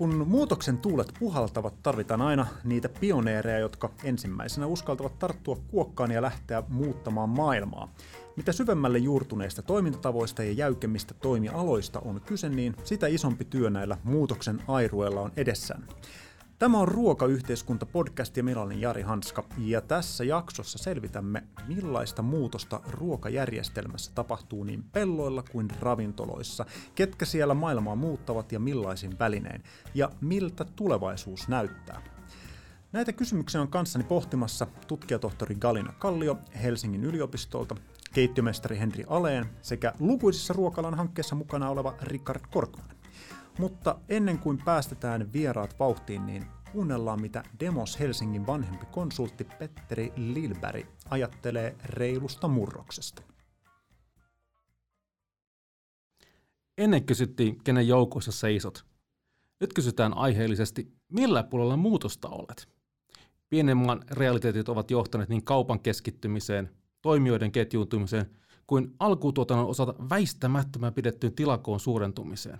Kun muutoksen tuulet puhaltavat, tarvitaan aina niitä pioneereja, jotka ensimmäisenä uskaltavat tarttua kuokkaan ja lähteä muuttamaan maailmaa. Mitä syvemmälle juurtuneista toimintatavoista ja jäykemmistä toimialoista on kyse, niin sitä isompi työ näillä muutoksen airuella on edessään. Tämä on Ruokayhteiskunta-podcast ja minä olen Jari Hanska. Ja tässä jaksossa selvitämme, millaista muutosta ruokajärjestelmässä tapahtuu niin pelloilla kuin ravintoloissa, ketkä siellä maailmaa muuttavat ja millaisin välinein, ja miltä tulevaisuus näyttää. Näitä kysymyksiä on kanssani pohtimassa tutkijatohtori Galina Kallio Helsingin yliopistolta, keittiömestari Henri Aleen sekä lukuisissa ruokalan hankkeessa mukana oleva Richard Korkman. Mutta ennen kuin päästetään vieraat vauhtiin, niin kuunnellaan mitä Demos Helsingin vanhempi konsultti Petteri Lilberg ajattelee reilusta murroksesta. Ennen kysyttiin, kenen joukoissa seisot. Nyt kysytään aiheellisesti, millä puolella muutosta olet. Pienen maan realiteetit ovat johtaneet niin kaupan keskittymiseen, toimijoiden ketjuuntumiseen kuin alkutuotannon osalta väistämättömän pidettyyn tilakoon suurentumiseen.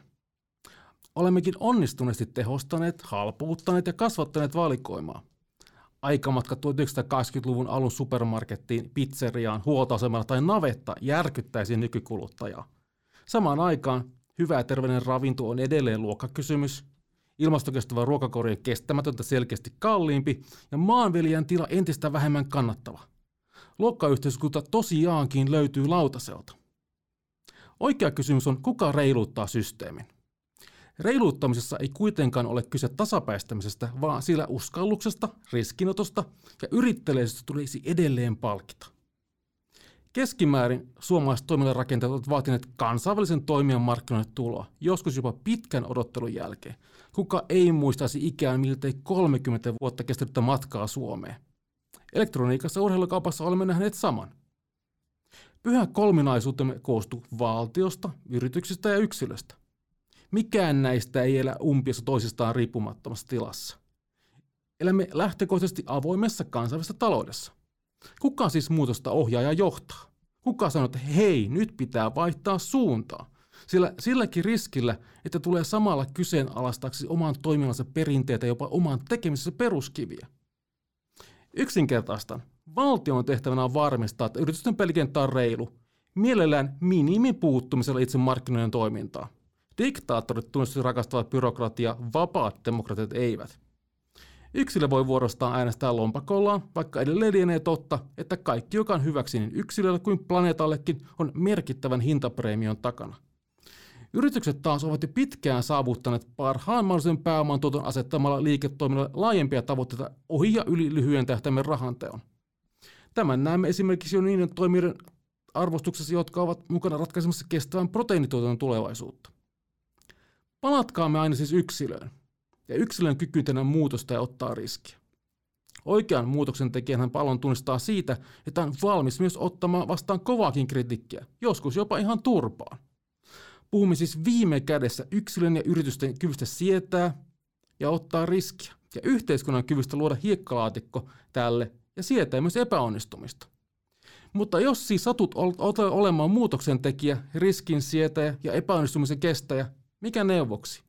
Olemmekin onnistuneesti tehostaneet, halpuuttaneet ja kasvattaneet valikoimaa. Aikamatka 1980-luvun alun supermarkettiin, pizzeriaan, huoltoasemalla tai navetta järkyttäisi nykykuluttajaa. Samaan aikaan hyvä ja terveellinen ravinto on edelleen luokkakysymys, ilmastokestävä ruokakorja kestämätöntä selkeästi kalliimpi ja maanviljelijän tila entistä vähemmän kannattava. Luokkayhteiskunta tosiaankin löytyy lautaselta. Oikea kysymys on, kuka reiluttaa systeemin? Reiluuttamisessa ei kuitenkaan ole kyse tasapäistämisestä, vaan sillä uskalluksesta, riskinotosta ja yritteliäisyydestä tulisi edelleen palkita. Keskimäärin suomalaiset toimintarakenteet ovat vaatineet kansainvälisen toimijan markkinoille tuloa, joskus jopa pitkän odottelun jälkeen. Kuka ei muistaisi ikään miltei 30 vuotta kestänyttä matkaa Suomeen. Elektroniikassa urheilukaupassa olemme nähneet saman. Pyhä kolminaisuutemme koostuu valtiosta, yrityksistä ja yksilöstä. Mikään näistä ei elä umpiossa toisistaan riippumattomassa tilassa. Elämme lähtökohtaisesti avoimessa kansainvälisessä taloudessa. Kuka siis muutosta ohjaa ja johtaa? Kuka sanoo, että hei, nyt pitää vaihtaa suuntaa? Sillä silläkin riskillä, että tulee samalla kyseenalaistaksi oman toiminnansa perinteitä jopa oman tekemisessä peruskiviä. Yksinkertaistan. Valtion tehtävänä on varmistaa, että yritysten pelikenttä on reilu, mielellään minimin puuttumisella itse markkinoiden toimintaa. Diktaattorit tunnistusti rakastavat byrokratia, vapaat demokratiat eivät. Yksilö voi vuorostaan äänestää lompakollaan, vaikka edelleen lienee totta, että kaikki, joka on hyväksi niin yksilölle kuin planeetallekin, on merkittävän hintapreemion takana. Yritykset taas ovat jo pitkään saavuttaneet parhaan mahdollisen pääoman tuoton asettamalla liiketoiminnalle laajempia tavoitteita ohi ja yli lyhyen tähtäimen rahanteon. Tämän näemme esimerkiksi jo niiden toimijoiden arvostuksessa, jotka ovat mukana ratkaisemassa kestävän proteiinituotannon tulevaisuutta. Palatkaamme aina siis yksilöön ja yksilön kyky tehdä muutosta ja ottaa riskiä. Oikean muutoksen tekijän palon tunnistaa siitä, että on valmis myös ottamaan vastaan kovaakin kritiikkiä, joskus jopa ihan turpaan. Puhumme siis viime kädessä yksilön ja yritysten kyvystä sietää ja ottaa riskiä, ja yhteiskunnan kyvystä luoda hiekkalaatikko tälle ja sietää myös epäonnistumista. Mutta jos siis satut olemaan muutoksen tekijä, riskin sietäjä ja epäonnistumisen kestäjä, mikä neuvoksi?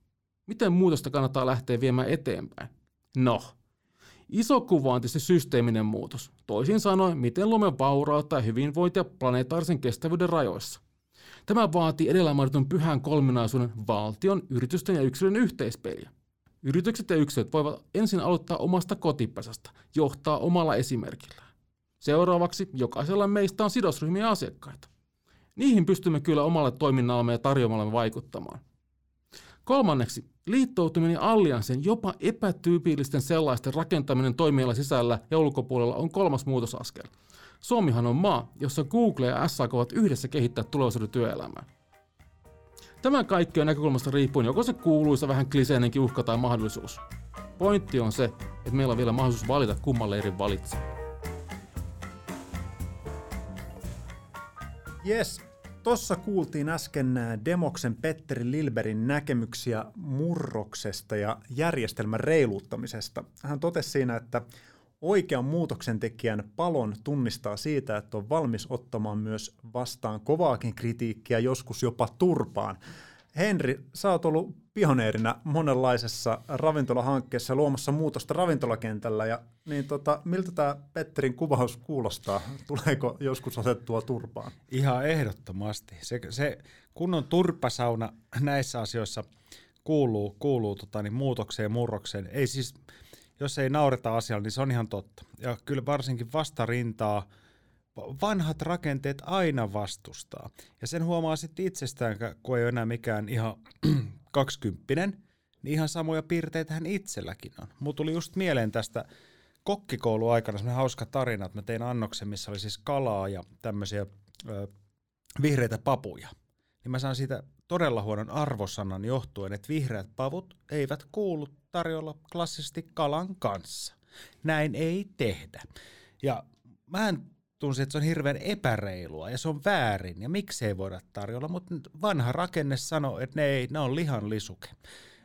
Miten muutosta kannattaa lähteä viemään eteenpäin? No, iso kuva on tietysti systeeminen muutos. Toisin sanoen, miten luomme vaurautta ja hyvinvointia planetaarisen kestävyyden rajoissa. Tämä vaatii edellä mainitun pyhän kolminaisuuden valtion, yritysten ja yksilön yhteispeliä. Yritykset ja yksilöt voivat ensin aloittaa omasta kotipesästä, johtaa omalla esimerkillään. Seuraavaksi jokaisella meistä on sidosryhmiä asiakkaita. Niihin pystymme kyllä omalla toiminnallamme ja tarjoamallamme vaikuttamaan. Kolmanneksi, liittoutuminen ja allianssin jopa epätyypillisten sellaisten rakentaminen toimiala sisällä ja ulkopuolella on kolmas muutosaskel. Suomihan on maa, jossa Google ja SAK ovat yhdessä kehittää tulevaisuuden työelämää. Tämä kaikki on näkökulmasta riippuen joko se kuuluisa vähän kliseinenkin uhka tai mahdollisuus. Pointti on se, että meillä on vielä mahdollisuus valita kumman leirin valitsee. Yes, Tossa kuultiin äsken Demoksen Petteri Lilberin näkemyksiä murroksesta ja järjestelmän reiluuttamisesta. Hän totesi siinä, että oikean muutoksen tekijän palon tunnistaa siitä, että on valmis ottamaan myös vastaan kovaakin kritiikkiä, joskus jopa turpaan. Henri, sä oot ollut pioneerina monenlaisessa ravintolahankkeessa luomassa muutosta ravintolakentällä. Ja, niin tota, miltä tämä Petterin kuvaus kuulostaa? Tuleeko joskus otettua turpaan? Ihan ehdottomasti. Se, se kunnon turpasauna näissä asioissa kuuluu, kuuluu tota, niin muutokseen murrokseen. Ei siis, jos ei naureta asialla, niin se on ihan totta. Ja kyllä varsinkin vastarintaa – vanhat rakenteet aina vastustaa. Ja sen huomaa sitten itsestään, kun ei ole enää mikään ihan kaksikymppinen, niin ihan samoja piirteitä hän itselläkin on. Mulla tuli just mieleen tästä kokkikouluaikana semmoinen hauska tarina, että mä tein annoksen, missä oli siis kalaa ja tämmöisiä ö, vihreitä papuja. Niin mä saan siitä todella huonon arvosanan johtuen, että vihreät pavut eivät kuulu tarjolla klassisesti kalan kanssa. Näin ei tehdä. Ja mä en tunsi, että se on hirveän epäreilua ja se on väärin ja miksei voida tarjolla, mutta vanha rakenne sanoo, että ne, ei, ne on lihan lisuke.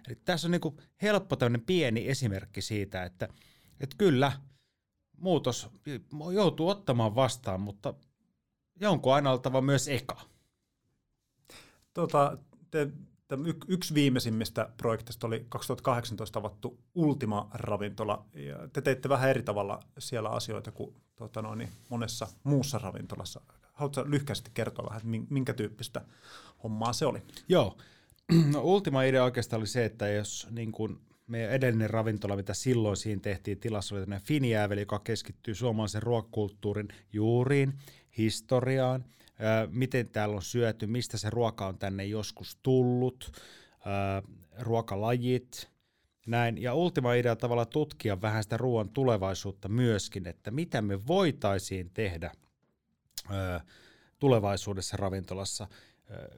Eli tässä on niin helppo tämmöinen pieni esimerkki siitä, että, että kyllä muutos joutuu ottamaan vastaan, mutta jonkun aina oltava myös eka. Tota, te yksi viimeisimmistä projekteista oli 2018 avattu Ultima-ravintola. Ja te teitte vähän eri tavalla siellä asioita kuin tuota noin, monessa muussa ravintolassa. Haluatko lyhkäisesti kertoa vähän, että minkä tyyppistä hommaa se oli? Joo. No, Ultima-idea oikeastaan oli se, että jos niin kuin meidän edellinen ravintola, mitä silloin siinä tehtiin tilassa, oli tämmöinen Finjääveli, joka keskittyy suomalaisen ruokakulttuurin juuriin, historiaan – miten täällä on syöty, mistä se ruoka on tänne joskus tullut, ruokalajit, näin. Ja Ultima idea tavalla tutkia vähän sitä ruoan tulevaisuutta myöskin, että mitä me voitaisiin tehdä tulevaisuudessa ravintolassa,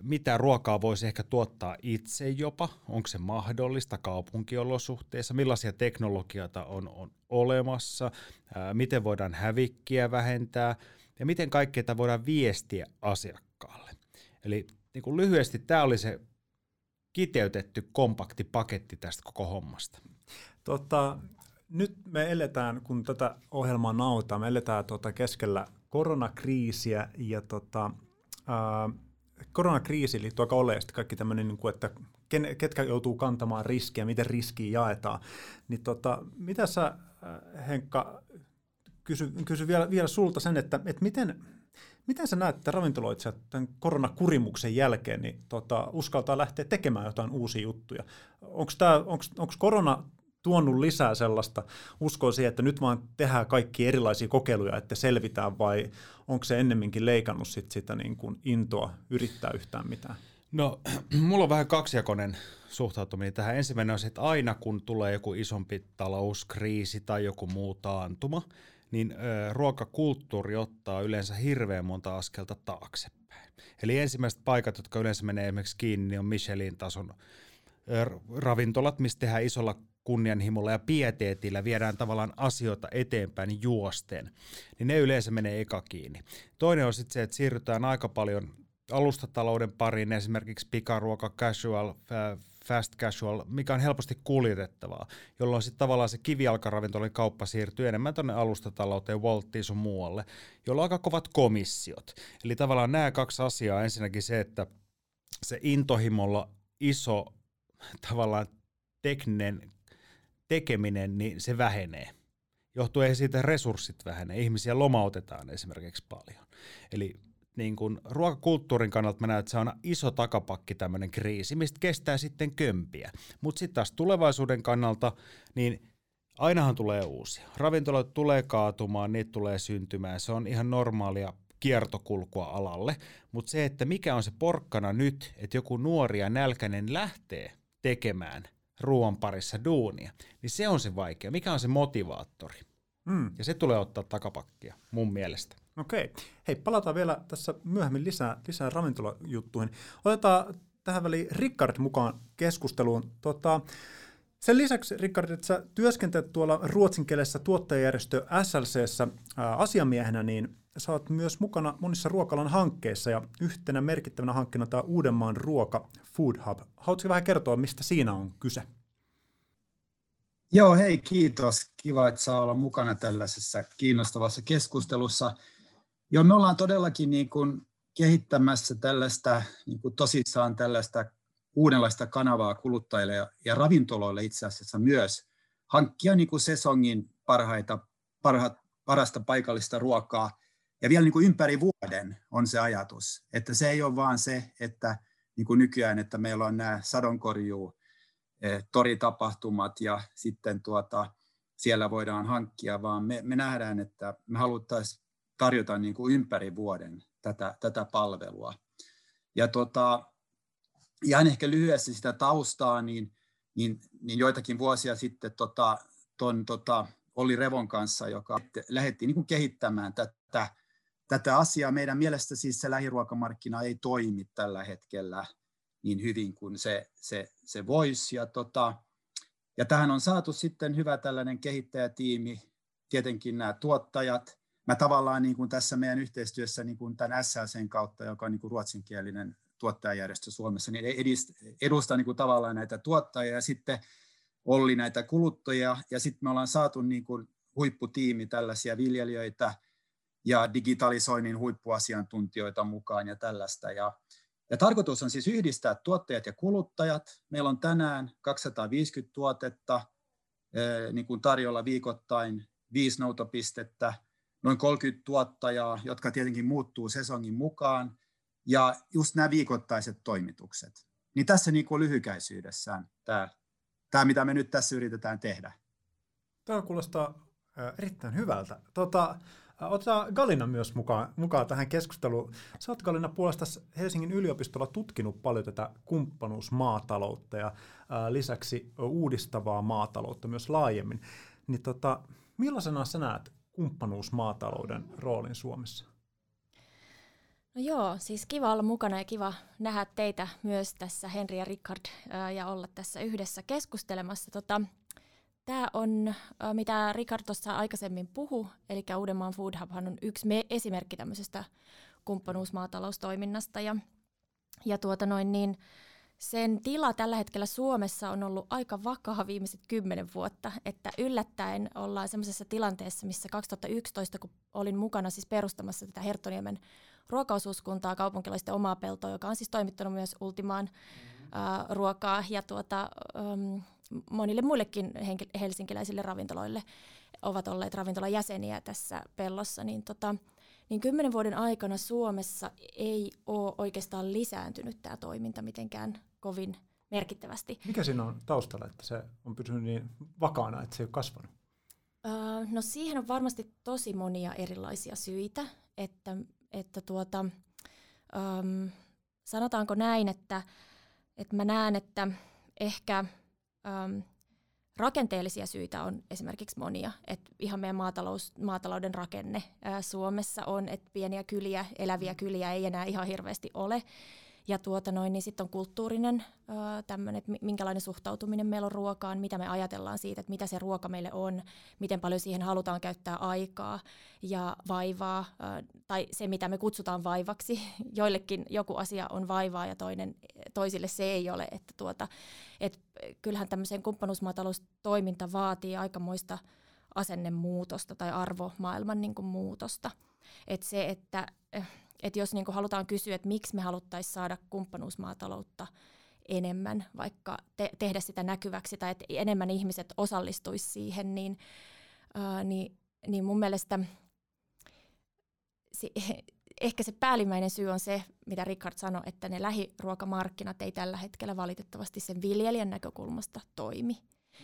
mitä ruokaa voisi ehkä tuottaa itse jopa, onko se mahdollista kaupunkiolosuhteissa, millaisia teknologioita on, on olemassa, miten voidaan hävikkiä vähentää – ja miten kaikkea tämä voidaan viestiä asiakkaalle. Eli niin kuin lyhyesti tämä oli se kiteytetty kompakti paketti tästä koko hommasta. Tota, nyt me eletään, kun tätä ohjelmaa nautaa, me eletään tota keskellä koronakriisiä ja tota, ää, koronakriisi liittyy aika oleellisesti kaikki tämmöinen, niin kuin, että ken, ketkä joutuu kantamaan riskiä, miten riskiä jaetaan. Niin tota, mitä sä Henkka kysy, kysy vielä, vielä sulta sen, että, että miten, miten sä näet, että ravintoloitsijat tämän koronakurimuksen jälkeen niin tota, uskaltaa lähteä tekemään jotain uusia juttuja? Onko korona tuonut lisää sellaista uskoa siihen, että nyt vaan tehdään kaikki erilaisia kokeiluja, että selvitään, vai onko se ennemminkin leikannut sit sitä niin kuin intoa yrittää yhtään mitään? No, mulla on vähän kaksijakoinen suhtautuminen tähän. Ensimmäinen on se, että aina kun tulee joku isompi talouskriisi tai joku muu taantuma, niin ö, ruokakulttuuri ottaa yleensä hirveän monta askelta taaksepäin. Eli ensimmäiset paikat, jotka yleensä menee esimerkiksi kiinni, niin on Michelin tason ravintolat, missä tehdään isolla kunnianhimolla ja pieteetillä viedään tavallaan asioita eteenpäin juosten, niin ne yleensä menee eka kiinni. Toinen on sitten se, että siirrytään aika paljon alustatalouden pariin, esimerkiksi pikaruoka, casual, fast casual, mikä on helposti kuljetettavaa, jolloin sitten tavallaan se kivijalkaravintolin kauppa siirtyy enemmän tuonne alustatalouteen, Waltiin sun muualle, jolla on aika kovat komissiot. Eli tavallaan nämä kaksi asiaa, ensinnäkin se, että se intohimolla iso tavallaan tekninen tekeminen, niin se vähenee. Johtuen siitä, resurssit vähenee. Ihmisiä lomautetaan esimerkiksi paljon. Eli niin kuin ruokakulttuurin kannalta mä näen, että se on iso takapakki tämmöinen kriisi, mistä kestää sitten kömpiä. Mutta sitten taas tulevaisuuden kannalta, niin ainahan tulee uusia. Ravintolat tulee kaatumaan, niitä tulee syntymään. Se on ihan normaalia kiertokulkua alalle. Mutta se, että mikä on se porkkana nyt, että joku nuori ja nälkäinen lähtee tekemään ruoan parissa duunia, niin se on se vaikea. Mikä on se motivaattori? Mm. Ja se tulee ottaa takapakkia mun mielestä. Okei. Hei, palataan vielä tässä myöhemmin lisää, lisää ravintolajuttuihin. Otetaan tähän väliin Rickard mukaan keskusteluun. Tota, sen lisäksi, Rickard, että sä työskentelet tuolla ruotsinkielessä tuottajajärjestö ää, asiamiehenä, niin sä oot myös mukana monissa ruokalan hankkeissa ja yhtenä merkittävänä hankkeena tämä Uudenmaan ruoka Food Hub. Haluatko vähän kertoa, mistä siinä on kyse? Joo, hei kiitos. Kiva, että saa olla mukana tällaisessa kiinnostavassa keskustelussa. Joo, me ollaan todellakin niin kuin kehittämässä tällaista, niin kuin tosissaan tällaista uudenlaista kanavaa kuluttajille ja, ja ravintoloille itse asiassa myös hankkia niin kuin sesongin parhaita, parhaat, parasta paikallista ruokaa. Ja vielä niin kuin ympäri vuoden on se ajatus, että se ei ole vaan se, että niin kuin nykyään, että meillä on nämä sadonkorjuu eh, toritapahtumat ja sitten tuota, siellä voidaan hankkia, vaan me, me nähdään, että me haluttaisiin tarjota niin kuin ympäri vuoden tätä, tätä palvelua. Ja tota, ihan ehkä lyhyesti sitä taustaa, niin, niin, niin joitakin vuosia sitten tota, ton, tota, oli Revon kanssa, joka lähdettiin niin kuin kehittämään tätä, tätä asiaa. Meidän mielestä siis se lähiruokamarkkina ei toimi tällä hetkellä niin hyvin kuin se, se, se voisi. Ja, tota, ja tähän on saatu sitten hyvä tällainen kehittäjätiimi, tietenkin nämä tuottajat. Mä tavallaan niin kuin tässä meidän yhteistyössä niin kuin tämän SLCn kautta, joka on niin kuin ruotsinkielinen tuottajajärjestö Suomessa, niin edustaa niin kuin tavallaan näitä tuottajia ja sitten Olli näitä kuluttajia ja sitten me ollaan saatu niin kuin huipputiimi tällaisia viljelijöitä ja digitalisoinnin huippuasiantuntijoita mukaan ja tällaista. Ja, ja tarkoitus on siis yhdistää tuottajat ja kuluttajat. Meillä on tänään 250 tuotetta niin kuin tarjolla viikoittain, viisi noutopistettä, noin 30 tuottajaa, jotka tietenkin muuttuu sesongin mukaan, ja just nämä viikoittaiset toimitukset. Niin tässä niin kuin lyhykäisyydessään tämä, tämä, mitä me nyt tässä yritetään tehdä. Tämä kuulostaa erittäin hyvältä. Tota, Otetaan Galina myös mukaan, mukaan tähän keskusteluun. Sä oot Galina puolesta Helsingin yliopistolla tutkinut paljon tätä kumppanuusmaataloutta ja ää, lisäksi uudistavaa maataloutta myös laajemmin. Niin tota, millaisena sä näet kumppanuusmaatalouden roolin Suomessa? No joo, siis kiva olla mukana ja kiva nähdä teitä myös tässä, Henri ja Richard, ja olla tässä yhdessä keskustelemassa. Tota, Tämä on, mitä Richard tuossa aikaisemmin puhu, eli Uudenmaan Food Hub on yksi me- esimerkki tämmöisestä kumppanuusmaataloustoiminnasta. Ja, ja tuota noin niin, sen tila tällä hetkellä Suomessa on ollut aika vakaa viimeiset kymmenen vuotta, että yllättäen ollaan semmoisessa tilanteessa, missä 2011, kun olin mukana siis perustamassa tätä Herttoniemen ruokaosuuskuntaa, kaupunkilaisten omaa peltoa, joka on siis toimittanut myös Ultimaan uh, ruokaa ja tuota, um, monille muillekin helsinkiläisille ravintoloille ovat olleet ravintolan jäseniä tässä pellossa, niin, tota, niin kymmenen vuoden aikana Suomessa ei ole oikeastaan lisääntynyt tämä toiminta mitenkään kovin merkittävästi. Mikä siinä on taustalla, että se on pysynyt niin vakaana, että se ei ole kasvanut? Uh, no siihen on varmasti tosi monia erilaisia syitä, että, että tuota, um, sanotaanko näin, että, että mä näen, että ehkä um, rakenteellisia syitä on esimerkiksi monia. Et ihan meidän maatalous, maatalouden rakenne ää, Suomessa on, että pieniä kyliä, eläviä kyliä ei enää ihan hirveästi ole. Ja tuota noin, niin sitten on kulttuurinen tämmöinen, että minkälainen suhtautuminen meillä on ruokaan, mitä me ajatellaan siitä, että mitä se ruoka meille on, miten paljon siihen halutaan käyttää aikaa ja vaivaa, tai se mitä me kutsutaan vaivaksi. Joillekin joku asia on vaivaa ja toinen, toisille se ei ole. Että tuota, et kyllähän tämmöisen kumppanuusmaataloustoiminta vaatii aikamoista asennemuutosta tai arvomaailman niin kuin muutosta. Et se, että että jos niin halutaan kysyä, että miksi me haluttaisiin saada kumppanuusmaataloutta enemmän, vaikka te- tehdä sitä näkyväksi tai että enemmän ihmiset osallistuisi siihen, niin, ää, niin, niin mun mielestä si- ehkä se päällimmäinen syy on se, mitä Richard sanoi, että ne lähiruokamarkkinat ei tällä hetkellä valitettavasti sen viljelijän näkökulmasta toimi.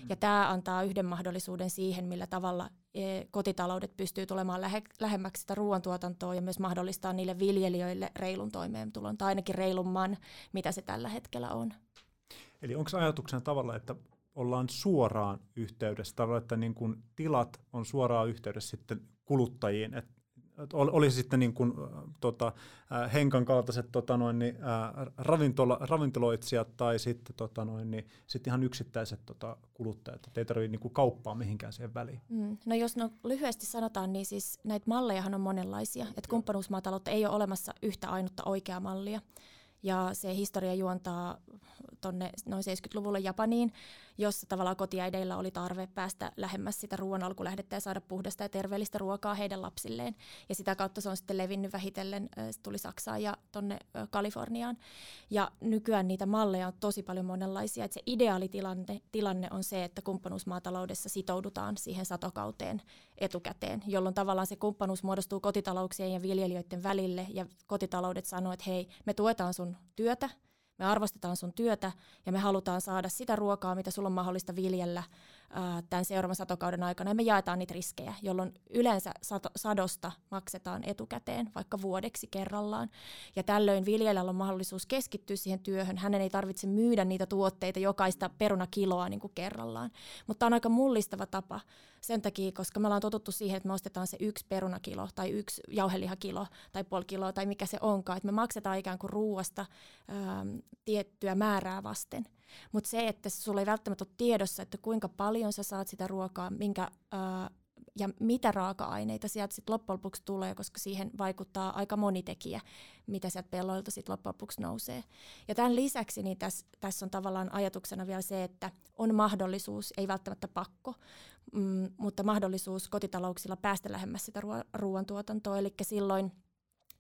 Mm. Ja tämä antaa yhden mahdollisuuden siihen, millä tavalla e, kotitaloudet pystyy tulemaan lähe, lähemmäksi sitä ruoantuotantoa ja myös mahdollistaa niille viljelijöille reilun toimeentulon, tai ainakin reilumman, mitä se tällä hetkellä on. Eli onko ajatuksena tavalla, että ollaan suoraan yhteydessä, tavalla, että niin kun tilat on suoraan yhteydessä sitten kuluttajiin, että oli sitten niin kuin, tota, Henkan kaltaiset tota noin, niin, ravintola, ravintoloitsijat tai sitten, tota noin, niin, sitten ihan yksittäiset tota, kuluttajat. Et ei tarvitse niin kuin kauppaa mihinkään siihen väliin. Mm. No jos no, lyhyesti sanotaan, niin siis näitä mallejahan on monenlaisia. Että kumppanuusmaataloutta ei ole olemassa yhtä ainutta oikeaa mallia. Ja se historia juontaa tuonne noin 70-luvulle Japaniin, jossa tavallaan kotiäideillä oli tarve päästä lähemmäs sitä ruoan alkulähdettä ja saada puhdasta ja terveellistä ruokaa heidän lapsilleen. Ja sitä kautta se on sitten levinnyt vähitellen, se tuli Saksaan ja tuonne Kaliforniaan. Ja nykyään niitä malleja on tosi paljon monenlaisia. Että se ideaalitilanne tilanne on se, että kumppanuusmaataloudessa sitoudutaan siihen satokauteen etukäteen, jolloin tavallaan se kumppanuus muodostuu kotitalouksien ja viljelijöiden välille ja kotitaloudet sanoo, että hei, me tuetaan sun työtä, me arvostetaan sun työtä ja me halutaan saada sitä ruokaa, mitä sulla on mahdollista viljellä tämän seuraavan satokauden aikana ja me jaetaan niitä riskejä, jolloin yleensä sato, sadosta maksetaan etukäteen vaikka vuodeksi kerrallaan. Ja tällöin viljelijällä on mahdollisuus keskittyä siihen työhön. Hänen ei tarvitse myydä niitä tuotteita jokaista perunakiloa niin kuin kerrallaan. Mutta on aika mullistava tapa sen takia, koska me ollaan totuttu siihen, että me ostetaan se yksi perunakilo tai yksi jauhelihakilo tai puoli kiloa tai mikä se onkaan. Että me maksetaan ikään kuin ruuasta ähm, tiettyä määrää vasten. Mutta se, että sulla ei välttämättä ole tiedossa, että kuinka paljon sä saat sitä ruokaa, minkä, ää, ja mitä raaka-aineita sieltä sitten loppujen lopuksi tulee, koska siihen vaikuttaa aika moni tekijä, mitä sieltä pelloilta sitten loppujen lopuksi nousee. Ja tämän lisäksi niin tässä täs on tavallaan ajatuksena vielä se, että on mahdollisuus, ei välttämättä pakko, mm, mutta mahdollisuus kotitalouksilla päästä lähemmäs sitä ruoantuotantoa, eli silloin –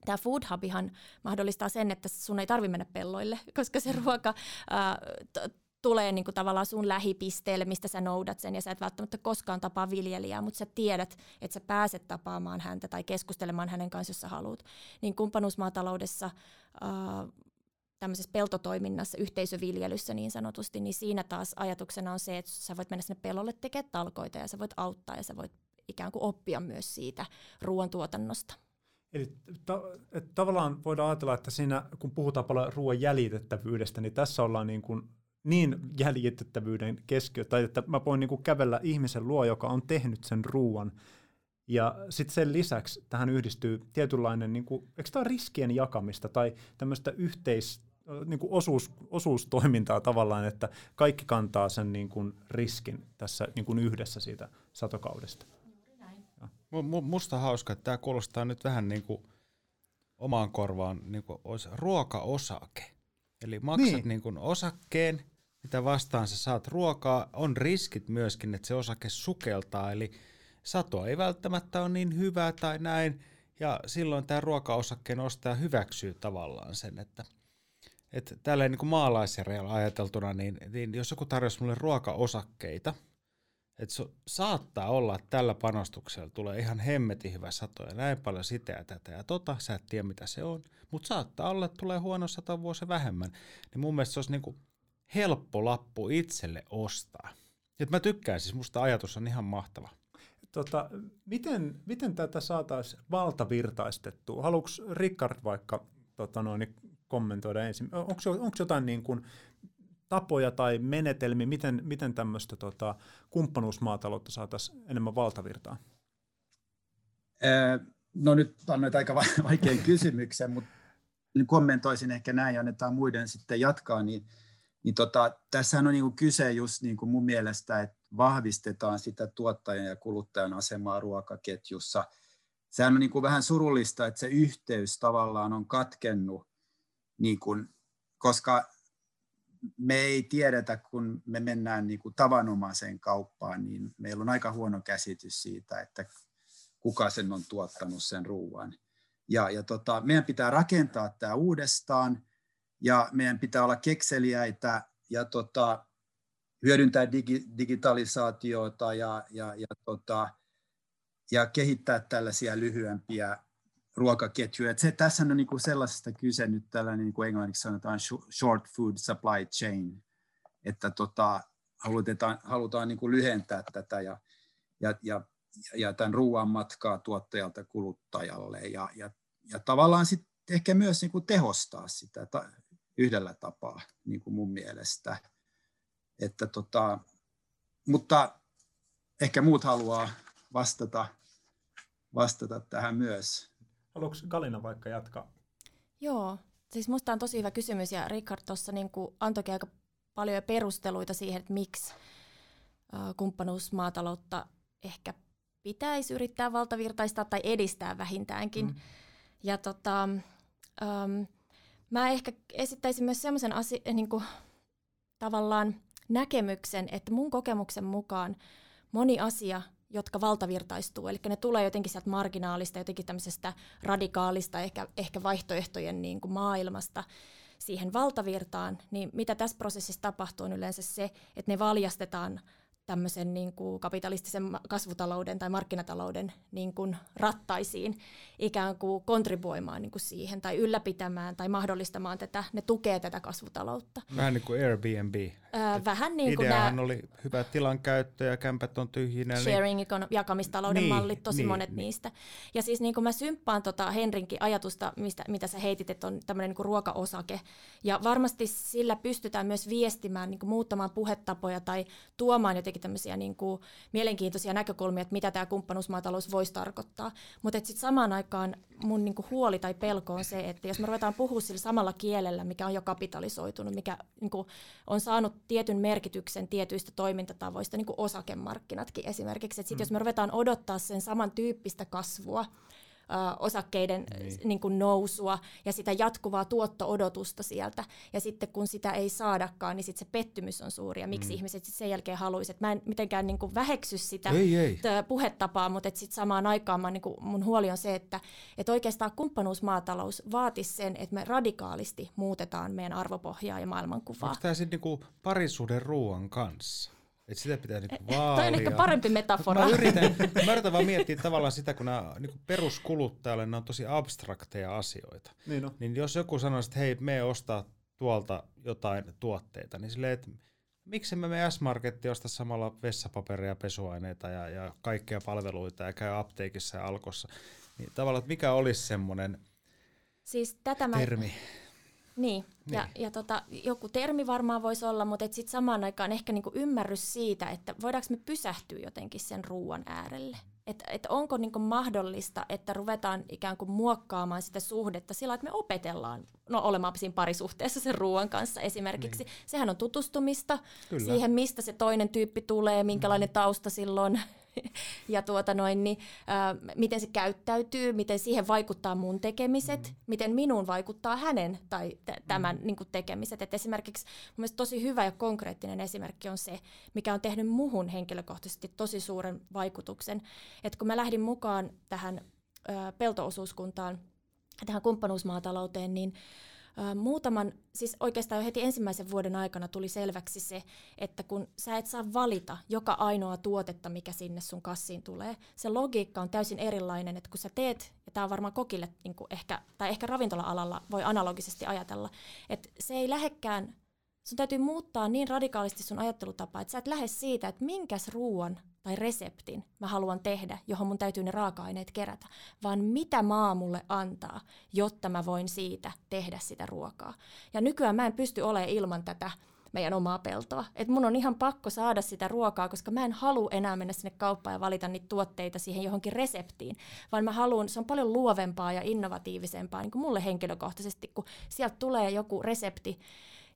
Tämä Food Hubihan mahdollistaa sen, että sun ei tarvitse mennä pelloille, koska se ruoka ää, t- tulee niin kuin tavallaan sun lähipisteelle, mistä sä noudat sen, ja sä et välttämättä koskaan tapaa viljelijää, mutta sä tiedät, että sä pääset tapaamaan häntä tai keskustelemaan hänen kanssa, jos sä haluat. Niin kumppanuusmaataloudessa, ää, tämmöisessä peltotoiminnassa, yhteisöviljelyssä niin sanotusti, niin siinä taas ajatuksena on se, että sä voit mennä sinne pellolle tekemään talkoita, ja sä voit auttaa, ja sä voit ikään kuin oppia myös siitä ruoantuotannosta. Eli ta- että tavallaan voidaan ajatella, että siinä kun puhutaan paljon ruoan jäljitettävyydestä, niin tässä ollaan niin, kuin niin jäljitettävyyden keskiö, tai että mä voin niin kuin kävellä ihmisen luo, joka on tehnyt sen ruoan, ja sitten sen lisäksi tähän yhdistyy tietynlainen, niin kuin, eikö tämä riskien jakamista tai tämmöistä yhteis, niin kuin osuus, osuustoimintaa tavallaan, että kaikki kantaa sen niin kuin riskin tässä niin kuin yhdessä siitä satokaudesta. Musta hauska, että tämä kuulostaa nyt vähän niin kuin omaan korvaan niin kuin olisi ruokaosake. Eli maksat niin. Niin kuin osakkeen, mitä vastaan sä saat ruokaa. On riskit myöskin, että se osake sukeltaa, eli sato ei välttämättä ole niin hyvää tai näin. Ja silloin tämä ruokaosakkeen ostaja hyväksyy tavallaan sen, että, että tälleen niin kuin maalaisjärjellä ajateltuna, niin, niin jos joku tarjosi mulle ruokaosakkeita – että so, saattaa olla, että tällä panostuksella tulee ihan hemmetin hyvä sato ja näin paljon sitä ja tätä ja tota, sä et tiedä mitä se on, mutta saattaa olla, että tulee huono sato vuosi vähemmän. Niin mun mielestä se olisi niinku helppo lappu itselle ostaa. Et mä tykkään, siis musta ajatus on ihan mahtava. Tota, miten, miten tätä saataisiin valtavirtaistettua? Haluatko Rickard vaikka tota noin, kommentoida ensin? Onko jotain niin kuin tapoja tai menetelmiä, miten, miten tämmöistä tota, kumppanuusmaataloutta saataisiin enemmän valtavirtaa? No nyt annoit aika vaikean kysymyksen, mutta kommentoisin ehkä näin ja annetaan muiden sitten jatkaa, niin, niin tota, tässähän on niin kuin kyse just niin kuin mun mielestä, että vahvistetaan sitä tuottajan ja kuluttajan asemaa ruokaketjussa. Sehän on niin kuin vähän surullista, että se yhteys tavallaan on katkennut, niin kuin, koska me ei tiedetä, kun me mennään niin kuin tavanomaiseen kauppaan, niin meillä on aika huono käsitys siitä, että kuka sen on tuottanut sen ruoan. Ja, ja tota, meidän pitää rakentaa tämä uudestaan ja meidän pitää olla kekseliäitä ja tota, hyödyntää digi, digitalisaatiota ja, ja, ja, tota, ja kehittää tällaisia lyhyempiä ruokaketjuja. Et se, tässä on niin kuin sellaisesta kyse nyt tällainen, niin kuin englanniksi sanotaan short food supply chain, että tota, halutaan, halutaan niin kuin lyhentää tätä ja, ja, ja, ja tämän ruoan matkaa tuottajalta kuluttajalle ja, ja, ja tavallaan sitten ehkä myös niin kuin tehostaa sitä ta, yhdellä tapaa niin kuin mun mielestä. Että tota, mutta ehkä muut haluaa vastata, vastata tähän myös. Haluatko Galina vaikka jatkaa? Joo, siis musta on tosi hyvä kysymys ja Richard tuossa niin antoikin aika paljon perusteluita siihen, että miksi kumppanuusmaataloutta ehkä pitäisi yrittää valtavirtaistaa tai edistää vähintäänkin. Mm. Ja tota, ähm, mä ehkä esittäisin myös semmoisen asia, niin kuin, tavallaan näkemyksen, että mun kokemuksen mukaan moni asia, jotka valtavirtaistuu, eli ne tulee jotenkin sieltä marginaalista, jotenkin tämmöisestä radikaalista, ehkä, ehkä vaihtoehtojen niin kuin maailmasta siihen valtavirtaan, niin mitä tässä prosessissa tapahtuu on yleensä se, että ne valjastetaan tämmöisen niin kuin kapitalistisen kasvutalouden tai markkinatalouden niin kuin rattaisiin ikään kuin kontribuoimaan niin kuin siihen tai ylläpitämään tai mahdollistamaan tätä, ne tukee tätä kasvutaloutta. Vähän niin kuin Airbnb. Öö, vähän niin kuin nämä, oli hyvä tilan käyttö ja kämpät on tyhjinä. Niin- sharing niin, jakamistalouden niin, mallit, tosi niin, monet niin. niistä. Ja siis niin kuin mä symppaan tota Henrinkin ajatusta, mistä, mitä sä heitit, että on tämmöinen niin kuin ruokaosake. Ja varmasti sillä pystytään myös viestimään, niin kuin muuttamaan puhetapoja tai tuomaan jotenkin tämmöisiä niin kuin mielenkiintoisia näkökulmia, että mitä tämä kumppanuusmaatalous voisi tarkoittaa. Mutta sitten samaan aikaan mun niin kuin huoli tai pelko on se, että jos me ruvetaan puhua sillä samalla kielellä, mikä on jo kapitalisoitunut, mikä niin kuin on saanut tietyn merkityksen tietyistä toimintatavoista, niin kuin osakemarkkinatkin esimerkiksi. Että sit mm. jos me ruvetaan odottaa sen saman tyyppistä kasvua, osakkeiden niin. Niin kuin nousua ja sitä jatkuvaa tuotto-odotusta sieltä. Ja sitten kun sitä ei saadakaan, niin sitten se pettymys on suuri. Ja miksi mm. ihmiset sit sen jälkeen haluaisivat. Mä en mitenkään niin kuin väheksy sitä ei, ei. puhetapaa, mutta sitten samaan aikaan mä, niin kuin, mun huoli on se, että et oikeastaan kumppanuusmaatalous vaatisi sen, että me radikaalisti muutetaan meidän arvopohjaa ja maailmankuvaa. Onko tämä sitten niin parisuuden ruoan kanssa? Et sitä pitää niinku vaalia. Toi on ehkä parempi metafora. Mä yritän, mä yritän vaan miettiä tavallaan sitä, kun nämä niin peruskuluttajalle nämä on tosi abstrakteja asioita. Niin, no. niin jos joku sanoo, että hei, me ostaa tuolta jotain tuotteita, niin silleen, että miksi me me S-Marketti osta samalla vessapaperia, pesuaineita ja, ja kaikkea palveluita ja käy apteekissa ja alkossa. Niin tavallaan, että mikä olisi semmoinen siis tätä mä, termi? Niin, niin. ja, ja tota, joku termi varmaan voisi olla, mutta sitten samaan aikaan ehkä niinku ymmärrys siitä, että voidaanko me pysähtyä jotenkin sen ruoan äärelle. Että et onko niinku mahdollista, että ruvetaan ikään kuin muokkaamaan sitä suhdetta sillä, että me opetellaan no, olemaan siinä parisuhteessa sen ruoan kanssa esimerkiksi. Niin. Sehän on tutustumista Kyllä. siihen, mistä se toinen tyyppi tulee, minkälainen mm. tausta silloin ja tuota noin, niin, äh, miten se käyttäytyy, miten siihen vaikuttaa mun tekemiset, mm. miten minun vaikuttaa hänen tai t- tämän mm. niin kuin tekemiset. Et esimerkiksi mun tosi hyvä ja konkreettinen esimerkki on se, mikä on tehnyt muhun henkilökohtaisesti tosi suuren vaikutuksen. Että kun mä lähdin mukaan tähän äh, peltoosuuskuntaan, tähän kumppanuusmaatalouteen, niin muutaman, siis oikeastaan jo heti ensimmäisen vuoden aikana tuli selväksi se, että kun sä et saa valita joka ainoa tuotetta, mikä sinne sun kassiin tulee, se logiikka on täysin erilainen, että kun sä teet, ja tämä on varmaan kokille niin ehkä, tai ehkä ravintola-alalla voi analogisesti ajatella, että se ei lähekkään sun täytyy muuttaa niin radikaalisti sun ajattelutapaa, että sä et lähde siitä, että minkäs ruoan tai reseptin mä haluan tehdä, johon mun täytyy ne raaka-aineet kerätä, vaan mitä maa mulle antaa, jotta mä voin siitä tehdä sitä ruokaa. Ja nykyään mä en pysty olemaan ilman tätä meidän omaa peltoa. Et mun on ihan pakko saada sitä ruokaa, koska mä en halua enää mennä sinne kauppaan ja valita niitä tuotteita siihen johonkin reseptiin, vaan mä haluan, se on paljon luovempaa ja innovatiivisempaa niin kuin mulle henkilökohtaisesti, kun sieltä tulee joku resepti,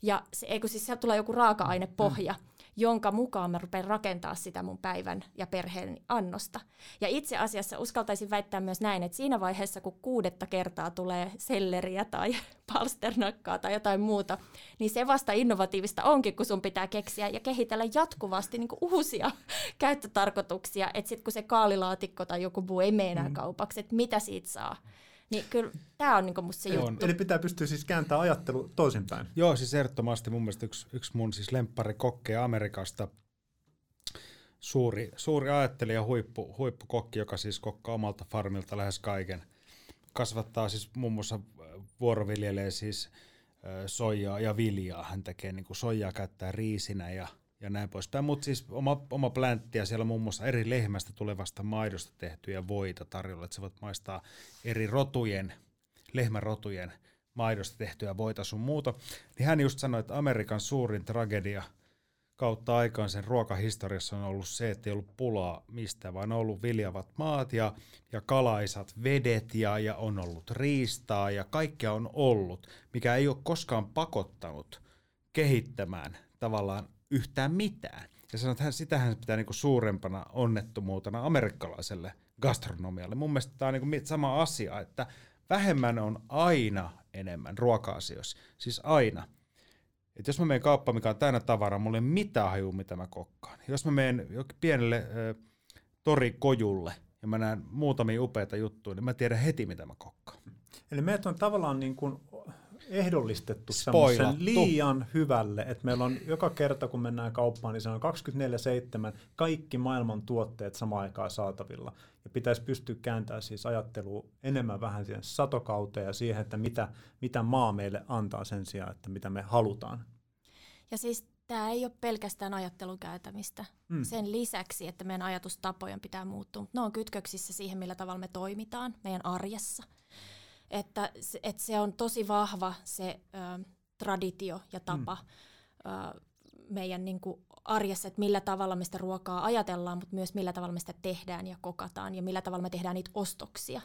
ja se, ei kun siis sieltä tulee joku raaka-ainepohja, mm. jonka mukaan mä rupean rakentaa sitä mun päivän ja perheen annosta. Ja itse asiassa uskaltaisin väittää myös näin, että siinä vaiheessa, kun kuudetta kertaa tulee selleriä tai palsternakkaa tai jotain muuta, niin se vasta innovatiivista onkin, kun sun pitää keksiä ja kehitellä jatkuvasti niin uusia käyttötarkoituksia, että sitten kun se kaalilaatikko tai joku muu ei mene enää mm. kaupaksi, että mitä siitä saa. Niin kyllä tämä on niinku musta se juttu. On. Eli pitää pystyä siis kääntämään ajattelu toisinpäin. Joo, siis ehdottomasti mun mielestä yksi, yksi mun siis lemppari kokkeja Amerikasta, suuri, suuri ajattelija, huippu, huippukokki, joka siis kokkaa omalta farmilta lähes kaiken. Kasvattaa siis muun muassa vuoroviljelee siis soijaa ja viljaa. Hän tekee niin kuin soijaa käyttää riisinä ja ja näin poispäin. Mutta siis oma, oma pläntti ja siellä on muun muassa eri lehmästä tulevasta maidosta tehtyjä voita tarjolla, että sä voit maistaa eri rotujen, lehmärotujen maidosta tehtyä voita sun muuta. Niin hän just sanoi, että Amerikan suurin tragedia kautta aikaan sen ruokahistoriassa on ollut se, että ei ollut pulaa mistä, vaan on ollut viljavat maat ja, ja kalaisat vedet ja, ja on ollut riistaa ja kaikkea on ollut, mikä ei ole koskaan pakottanut kehittämään tavallaan yhtään mitään. Ja sanoi, että sitähän pitää niinku suurempana onnettomuutena amerikkalaiselle gastronomialle. Mun mielestä tämä on niinku sama asia, että vähemmän on aina enemmän ruoka-asioissa. Siis aina. että jos mä menen kauppaan, mikä on täynnä tavaraa, mulla ei mitään hajua, mitä mä kokkaan. Jos mä menen jokin pienelle äh, torikojulle ja mä näen muutamia upeita juttuja, niin mä tiedän heti, mitä mä kokkaan. Eli meidät on tavallaan niin kuin ehdollistettu semmoisen liian hyvälle, että meillä on joka kerta, kun mennään kauppaan, niin se on 24-7 kaikki maailman tuotteet samaan aikaan saatavilla. Ja pitäisi pystyä kääntämään siis ajattelua enemmän vähän siihen satokauteen ja siihen, että mitä, mitä maa meille antaa sen sijaan, että mitä me halutaan. Ja siis tämä ei ole pelkästään ajattelun käytämistä. Mm. Sen lisäksi, että meidän ajatustapojen pitää muuttua, mutta ne on kytköksissä siihen, millä tavalla me toimitaan meidän arjessa – että, että se on tosi vahva se ö, traditio ja tapa mm. ö, meidän niin kuin arjessa, että millä tavalla me sitä ruokaa ajatellaan, mutta myös millä tavalla me sitä tehdään ja kokataan ja millä tavalla me tehdään niitä ostoksia.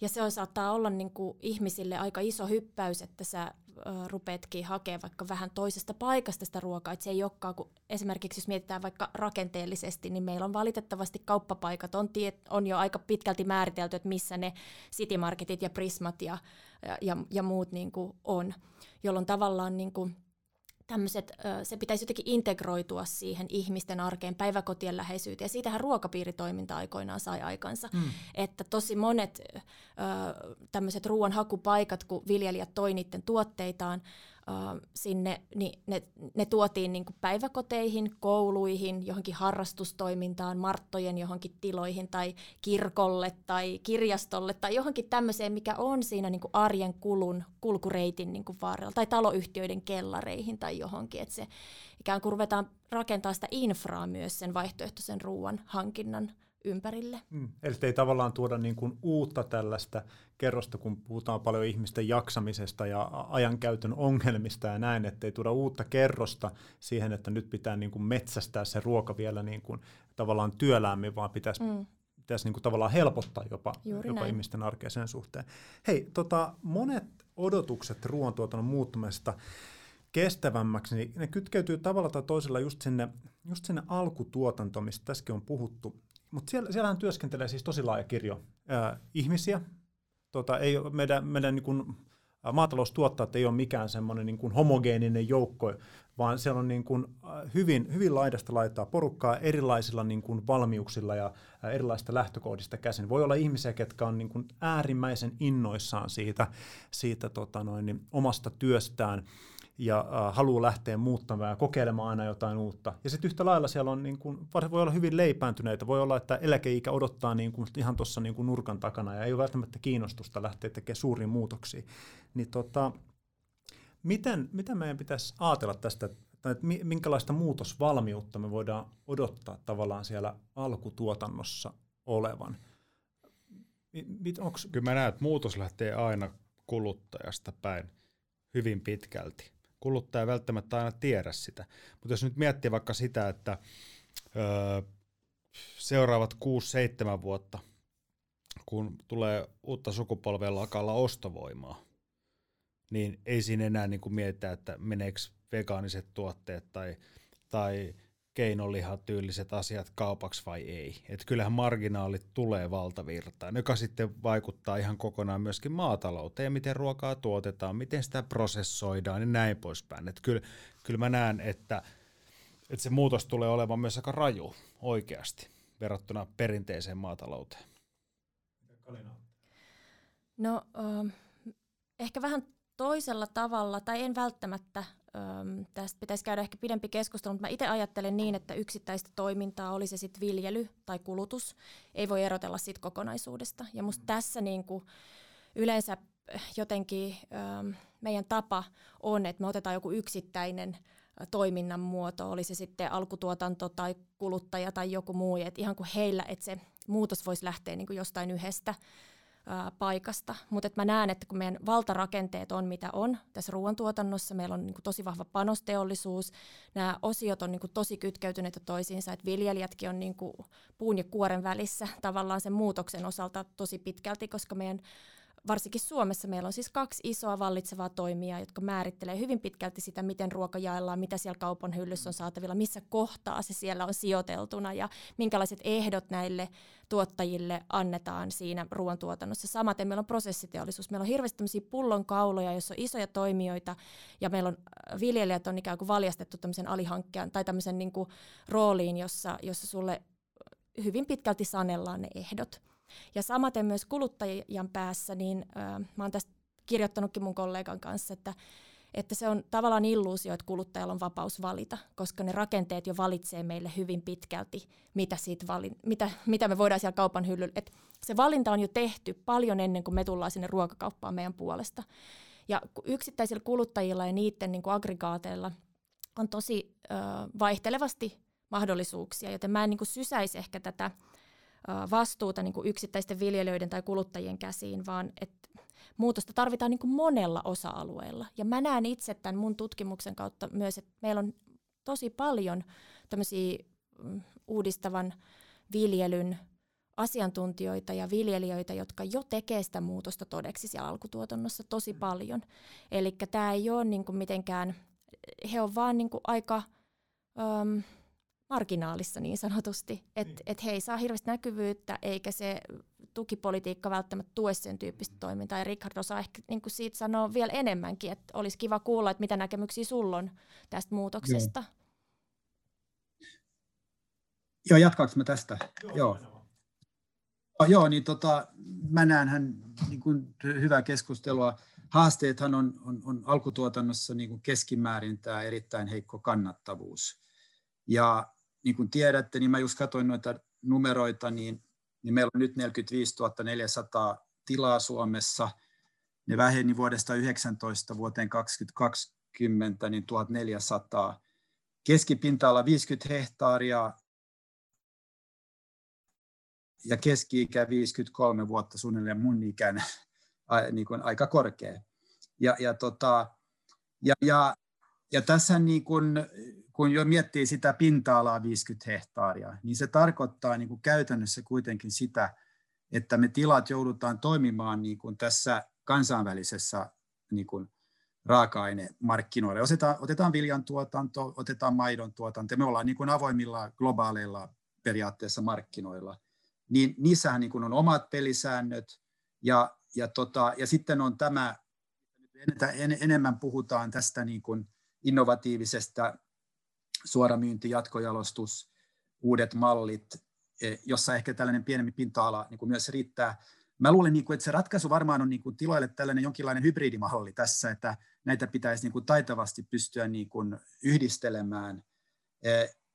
Ja se saattaa olla niin kuin ihmisille aika iso hyppäys, että sä rupeatkin hakemaan vaikka vähän toisesta paikasta sitä ruokaa. Että se ei olekaan, kun esimerkiksi jos mietitään vaikka rakenteellisesti, niin meillä on valitettavasti kauppapaikat, on, tie, on jo aika pitkälti määritelty, että missä ne citymarketit ja prismat ja, ja, ja muut niin kuin on, jolloin tavallaan niin kuin, tämmöiset, se pitäisi jotenkin integroitua siihen ihmisten arkeen, päiväkotien läheisyyteen. Ja siitähän ruokapiiritoiminta aikoinaan sai aikansa. Mm. Että tosi monet tämmöiset ruoanhakupaikat, kun viljelijät toi niiden tuotteitaan, sinne, niin ne, ne tuotiin niin päiväkoteihin, kouluihin, johonkin harrastustoimintaan, marttojen johonkin tiloihin tai kirkolle tai kirjastolle tai johonkin tämmöiseen, mikä on siinä niin arjen kulun, kulkureitin niin varrella tai taloyhtiöiden kellareihin tai johonkin, että se ikään kuin ruvetaan rakentaa sitä infraa myös sen vaihtoehtoisen ruoan hankinnan ympärille. Mm. Eli ei tavallaan tuoda niin kuin uutta tällaista kerrosta, kun puhutaan paljon ihmisten jaksamisesta ja ajankäytön ongelmista ja näin, että ei tuoda uutta kerrosta siihen, että nyt pitää niin kuin metsästää se ruoka vielä niin kuin tavallaan työlämmin, vaan pitäisi, mm. pitäisi niin kuin tavallaan helpottaa jopa, jopa ihmisten arkea sen suhteen. Hei, tota, monet odotukset ruoantuotannon muuttumisesta kestävämmäksi, niin ne kytkeytyy tavalla tai toisella just sinne, just sinne alkutuotantoon, mistä tässäkin on puhuttu. Mutta siellä, siellähän työskentelee siis tosi laaja kirjo ää, ihmisiä. Tota, ei, meidän meidän niin kuin, maataloustuottajat ei ole mikään semmoinen niin homogeeninen joukko, vaan siellä on niin kuin hyvin, hyvin laidasta laittaa porukkaa erilaisilla niin kuin valmiuksilla ja erilaisista lähtökohdista käsin. Voi olla ihmisiä, ketkä on niin kuin äärimmäisen innoissaan siitä, siitä tota noin, niin omasta työstään ja äh, haluaa lähteä muuttamaan ja kokeilemaan aina jotain uutta. Ja sitten yhtä lailla siellä on, niin kuin, voi olla hyvin leipääntyneitä, voi olla, että eläkeikä odottaa niin kuin, ihan tuossa niin nurkan takana ja ei ole välttämättä kiinnostusta lähteä tekemään suuriin muutoksiin. Niin tota, miten, miten meidän pitäisi ajatella tästä, että minkälaista muutosvalmiutta me voidaan odottaa tavallaan siellä alkutuotannossa olevan? Onks... Kyllä mä näen, että muutos lähtee aina kuluttajasta päin hyvin pitkälti kuluttaja välttämättä aina tiedä sitä. Mutta jos nyt miettii vaikka sitä, että öö, seuraavat 6-7 vuotta, kun tulee uutta sukupolvea, alkaa olla ostovoimaa, niin ei siinä enää niin kuin mietitä, että meneekö vegaaniset tuotteet tai, tai keinolihatyyliset asiat kaupaksi vai ei. Et kyllähän marginaalit tulee valtavirtaan, joka sitten vaikuttaa ihan kokonaan myöskin maatalouteen, miten ruokaa tuotetaan, miten sitä prosessoidaan ja näin poispäin. Et kyllä, kyllä mä näen, että, että se muutos tulee olemaan myös aika raju oikeasti verrattuna perinteiseen maatalouteen. No ehkä vähän toisella tavalla, tai en välttämättä Öm, tästä pitäisi käydä ehkä pidempi keskustelu, mutta mä itse ajattelen niin, että yksittäistä toimintaa, oli se sitten viljely tai kulutus, ei voi erotella siitä kokonaisuudesta. Ja musta tässä niin kuin yleensä jotenkin öm, meidän tapa on, että me otetaan joku yksittäinen toiminnan muoto, oli se sitten alkutuotanto tai kuluttaja tai joku muu, että ihan kuin heillä, että se muutos voisi lähteä niin kuin jostain yhdestä ää, paikasta. Mutta mä näen, että kun meidän valtarakenteet on mitä on tässä ruoantuotannossa, meillä on niinku tosi vahva panosteollisuus, nämä osiot on niinku tosi kytkeytyneitä toisiinsa, että viljelijätkin on niinku puun ja kuoren välissä tavallaan sen muutoksen osalta tosi pitkälti, koska meidän varsinkin Suomessa meillä on siis kaksi isoa vallitsevaa toimijaa, jotka määrittelee hyvin pitkälti sitä, miten ruoka jaellaan, mitä siellä kaupan hyllyssä on saatavilla, missä kohtaa se siellä on sijoiteltuna ja minkälaiset ehdot näille tuottajille annetaan siinä ruoantuotannossa. Samaten meillä on prosessiteollisuus. Meillä on hirveästi tämmöisiä pullonkauloja, joissa on isoja toimijoita ja meillä on äh, viljelijät on ikään kuin valjastettu tämmöisen alihankkijan tai tämmöisen niin kuin rooliin, jossa, jossa sulle hyvin pitkälti sanellaan ne ehdot. Ja samaten myös kuluttajan päässä, niin äh, mä oon tästä kirjoittanutkin mun kollegan kanssa, että, että se on tavallaan illuusio, että kuluttajalla on vapaus valita, koska ne rakenteet jo valitsee meille hyvin pitkälti, mitä, siitä valin, mitä, mitä me voidaan siellä kaupan hyllyllä. Et se valinta on jo tehty paljon ennen kuin me tullaan sinne ruokakauppaan meidän puolesta. Ja yksittäisillä kuluttajilla ja niiden niin kuin aggregaateilla on tosi ö, vaihtelevasti mahdollisuuksia, joten mä en niin kuin sysäisi ehkä tätä vastuuta niin kuin yksittäisten viljelijöiden tai kuluttajien käsiin, vaan että muutosta tarvitaan niin kuin monella osa-alueella. Ja mä näen itse tämän mun tutkimuksen kautta myös, että meillä on tosi paljon tämmöisiä mm, uudistavan viljelyn asiantuntijoita ja viljelijöitä, jotka jo tekee sitä muutosta todeksi siellä alkutuotannossa tosi paljon. Eli tämä ei ole niin kuin mitenkään, he on vaan niin kuin aika... Um, marginaalissa niin sanotusti, että niin. et he ei saa hirveästi näkyvyyttä eikä se tukipolitiikka välttämättä tue sen tyyppistä mm. toimintaa. Ja Richard osaa ehkä niin kuin siitä sanoa vielä enemmänkin, että olisi kiva kuulla, että mitä näkemyksiä sulla on tästä muutoksesta. Joo, Joo jatkaanko mä tästä? Joo. Joo. No, joo, niin tota, mä näen hän niin kuin hyvää keskustelua. Haasteethan on, on, on alkutuotannossa niin kuin keskimäärin tämä erittäin heikko kannattavuus. Ja niin kuin tiedätte, niin mä just katsoin noita numeroita, niin, niin meillä on nyt 45 400 tilaa Suomessa. Ne väheni vuodesta 19 vuoteen 2020 niin 1400. Keskipinta-ala 50 hehtaaria ja keski-ikä 53 vuotta suunnilleen mun ikän, niin kuin aika korkea. Ja, ja, tota, ja, ja, ja tässä niin kuin, kun jo miettii sitä pinta-alaa 50 hehtaaria, niin se tarkoittaa niin kuin käytännössä kuitenkin sitä, että me tilat joudutaan toimimaan niin kuin tässä kansainvälisessä niin kuin raaka-ainemarkkinoilla. Otetaan, otetaan viljan tuotanto, otetaan maidon tuotanto, me ollaan niin kuin avoimilla globaaleilla periaatteessa markkinoilla. Niin niissähän niin kuin on omat pelisäännöt ja, ja, tota, ja sitten on tämä, enemmän puhutaan tästä niin kuin innovatiivisesta suoramyynti, jatkojalostus, uudet mallit, e, jossa ehkä tällainen pienempi pinta-ala niin kuin myös riittää. Mä luulen, niin kuin, että se ratkaisu varmaan on niin kuin tiloille tällainen jonkinlainen hybridimalli tässä, että näitä pitäisi niin kuin taitavasti pystyä niin kuin yhdistelemään. E,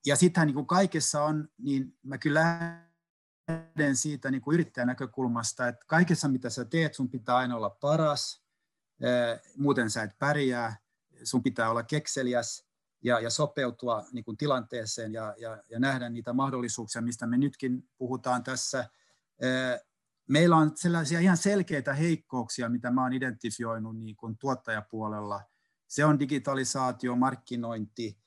ja sittenhän niin kaikessa on, niin mä kyllä lähden siitä niin kuin yrittäjän näkökulmasta, että kaikessa mitä sä teet, sun pitää aina olla paras, e, muuten sä et pärjää, sun pitää olla kekseliäs, ja, ja sopeutua niin kuin tilanteeseen ja, ja, ja nähdä niitä mahdollisuuksia, mistä me nytkin puhutaan tässä. Meillä on sellaisia ihan selkeitä heikkouksia, mitä mä olen identifioinut niin kuin tuottajapuolella. Se on digitalisaatio, markkinointi.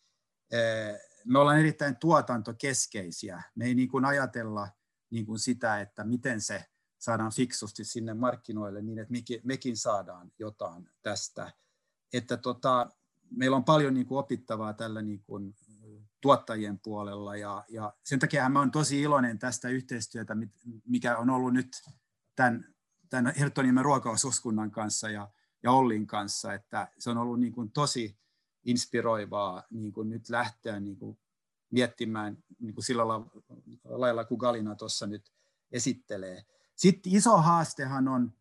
Me ollaan erittäin tuotantokeskeisiä. Me ei niin kuin ajatella niin kuin sitä, että miten se saadaan fiksusti sinne markkinoille niin, että mekin saadaan jotain tästä. Että tota, meillä on paljon niin kuin opittavaa tällä niin kuin tuottajien puolella ja, ja sen takia mä olen tosi iloinen tästä yhteistyötä, mikä on ollut nyt tämän, tämän Herttoniemen ruokaosuuskunnan kanssa ja, ja Ollin kanssa, että se on ollut niin kuin tosi inspiroivaa niin kuin nyt lähteä niin kuin miettimään niin kuin sillä lailla, kun Galina tuossa nyt esittelee. Sitten iso haastehan on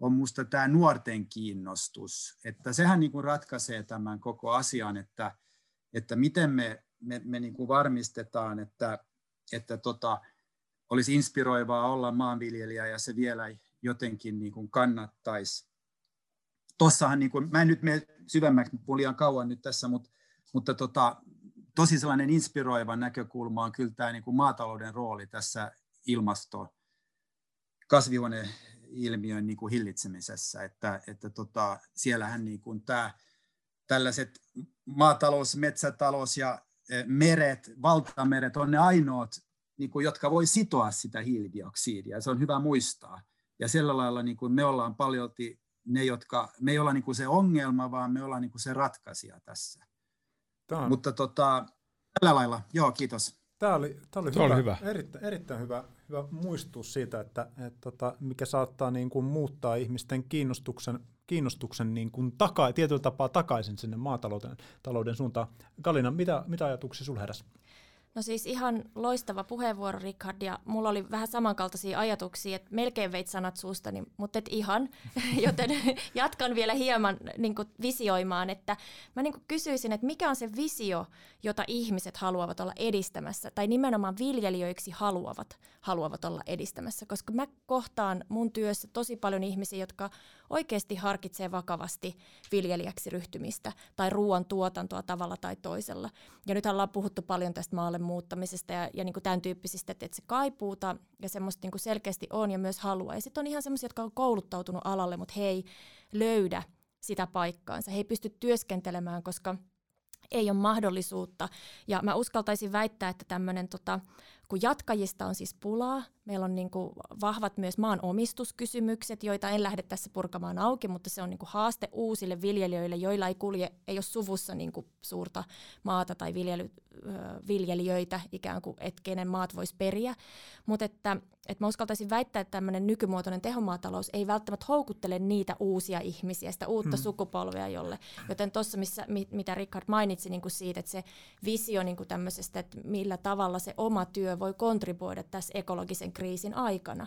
on minusta tämä nuorten kiinnostus, että sehän niin kuin ratkaisee tämän koko asian, että, että miten me, me, me niin kuin varmistetaan, että, että tota, olisi inspiroivaa olla maanviljelijä ja se vielä jotenkin niin kuin kannattaisi. Tossahan, niin kuin, mä en nyt mene syvemmäksi, liian kauan nyt tässä, mutta, mutta tota, tosi sellainen inspiroiva näkökulma on kyllä tämä niin kuin maatalouden rooli tässä ilmasto, kasvihuone, ilmiön niin kuin hillitsemisessä, että, että tota, siellähän niin kuin tämä, tällaiset maatalous, metsätalous ja e, meret, valtameret on ne ainoat, niin kuin, jotka voi sitoa sitä hiilidioksidia. Se on hyvä muistaa. ja sillä lailla niin kuin me ollaan paljolti ne, jotka, me ei olla niin kuin se ongelma, vaan me ollaan niin kuin se ratkaisija tässä. Tämä on... Mutta tota, tällä lailla, joo, kiitos. Tämä oli, tämä oli, tämä hyvä, oli hyvä. Erittäin, erittäin hyvä, hyvä muistutus siitä, että, että, tota, mikä saattaa niin kuin muuttaa ihmisten kiinnostuksen, kiinnostuksen niin kuin taka, tietyllä tapaa takaisin sinne maatalouden talouden suuntaan. Kalina, mitä, mitä ajatuksia sinulla heräsi? No siis ihan loistava puheenvuoro, Richard, ja mulla oli vähän samankaltaisia ajatuksia, että melkein veit sanat suustani, mutta et ihan, joten jatkan vielä hieman niin kuin visioimaan, että mä niin kuin kysyisin, että mikä on se visio, jota ihmiset haluavat olla edistämässä, tai nimenomaan viljelijöiksi haluavat, haluavat olla edistämässä, koska mä kohtaan mun työssä tosi paljon ihmisiä, jotka oikeasti harkitsee vakavasti viljelijäksi ryhtymistä tai ruoan tuotantoa tavalla tai toisella. Ja nyt ollaan puhuttu paljon tästä maalle muuttamisesta ja, ja niin kuin tämän tyyppisistä, että, se kaipuuta ja semmoista niin kuin selkeästi on ja myös haluaa. Ja sitten on ihan semmoisia, jotka on kouluttautunut alalle, mutta he löydä sitä paikkaansa. He ei pysty työskentelemään, koska ei ole mahdollisuutta. Ja mä uskaltaisin väittää, että tämmöinen tota, kun jatkajista on siis pulaa, meillä on niin kuin vahvat myös maan omistuskysymykset, joita en lähde tässä purkamaan auki, mutta se on niin kuin haaste uusille viljelijöille, joilla ei kulje, ei ole suvussa niin kuin suurta maata tai viljely, viljelijöitä ikään kuin, että kenen maat voisi periä. Mutta että, että mä uskaltaisin väittää, että tämmöinen nykymuotoinen tehomaatalous ei välttämättä houkuttele niitä uusia ihmisiä, sitä uutta hmm. sukupolvea jolle. Joten tuossa, mitä Richard mainitsi niin kuin siitä, että se visio niin kuin tämmöisestä, että millä tavalla se oma työ voi kontribuoida tässä ekologisen kriisin aikana,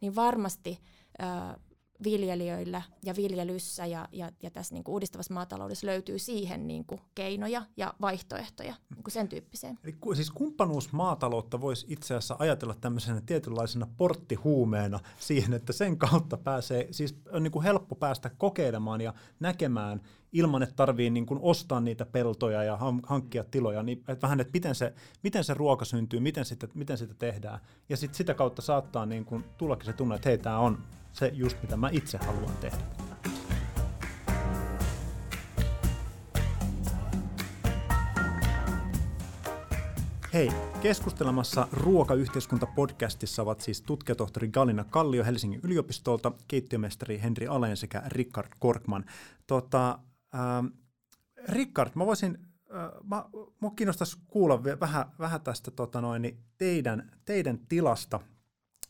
niin varmasti äh, viljelijöillä ja viljelyssä ja, ja, ja tässä niin kuin uudistavassa maataloudessa löytyy siihen niin kuin keinoja ja vaihtoehtoja niin kuin sen tyyppiseen. Eli siis kumppanuusmaataloutta voisi itse asiassa ajatella tämmöisenä tietynlaisena porttihuumeena siihen, että sen kautta pääsee, siis on niin kuin helppo päästä kokeilemaan ja näkemään ilman, että tarvii niin kuin ostaa niitä peltoja ja hankkia tiloja, niin että vähän, että miten se, miten se ruoka syntyy, miten sitä, miten sitä tehdään. Ja sit sitä kautta saattaa niin kuin tullakin se tunne, että hei, tämä on se just mitä mä itse haluan tehdä. Hei, keskustelemassa Ruokayhteiskunta-podcastissa ovat siis tutkijatohtori Galina Kallio Helsingin yliopistolta, keittiömestari Henri Aleen sekä Rickard Korkman. Tota, ähm, Rickard, mä voisin, äh, mä, mä kiinnostaisi kuulla vähän, vähän tästä tota noin, niin teidän, teidän tilasta,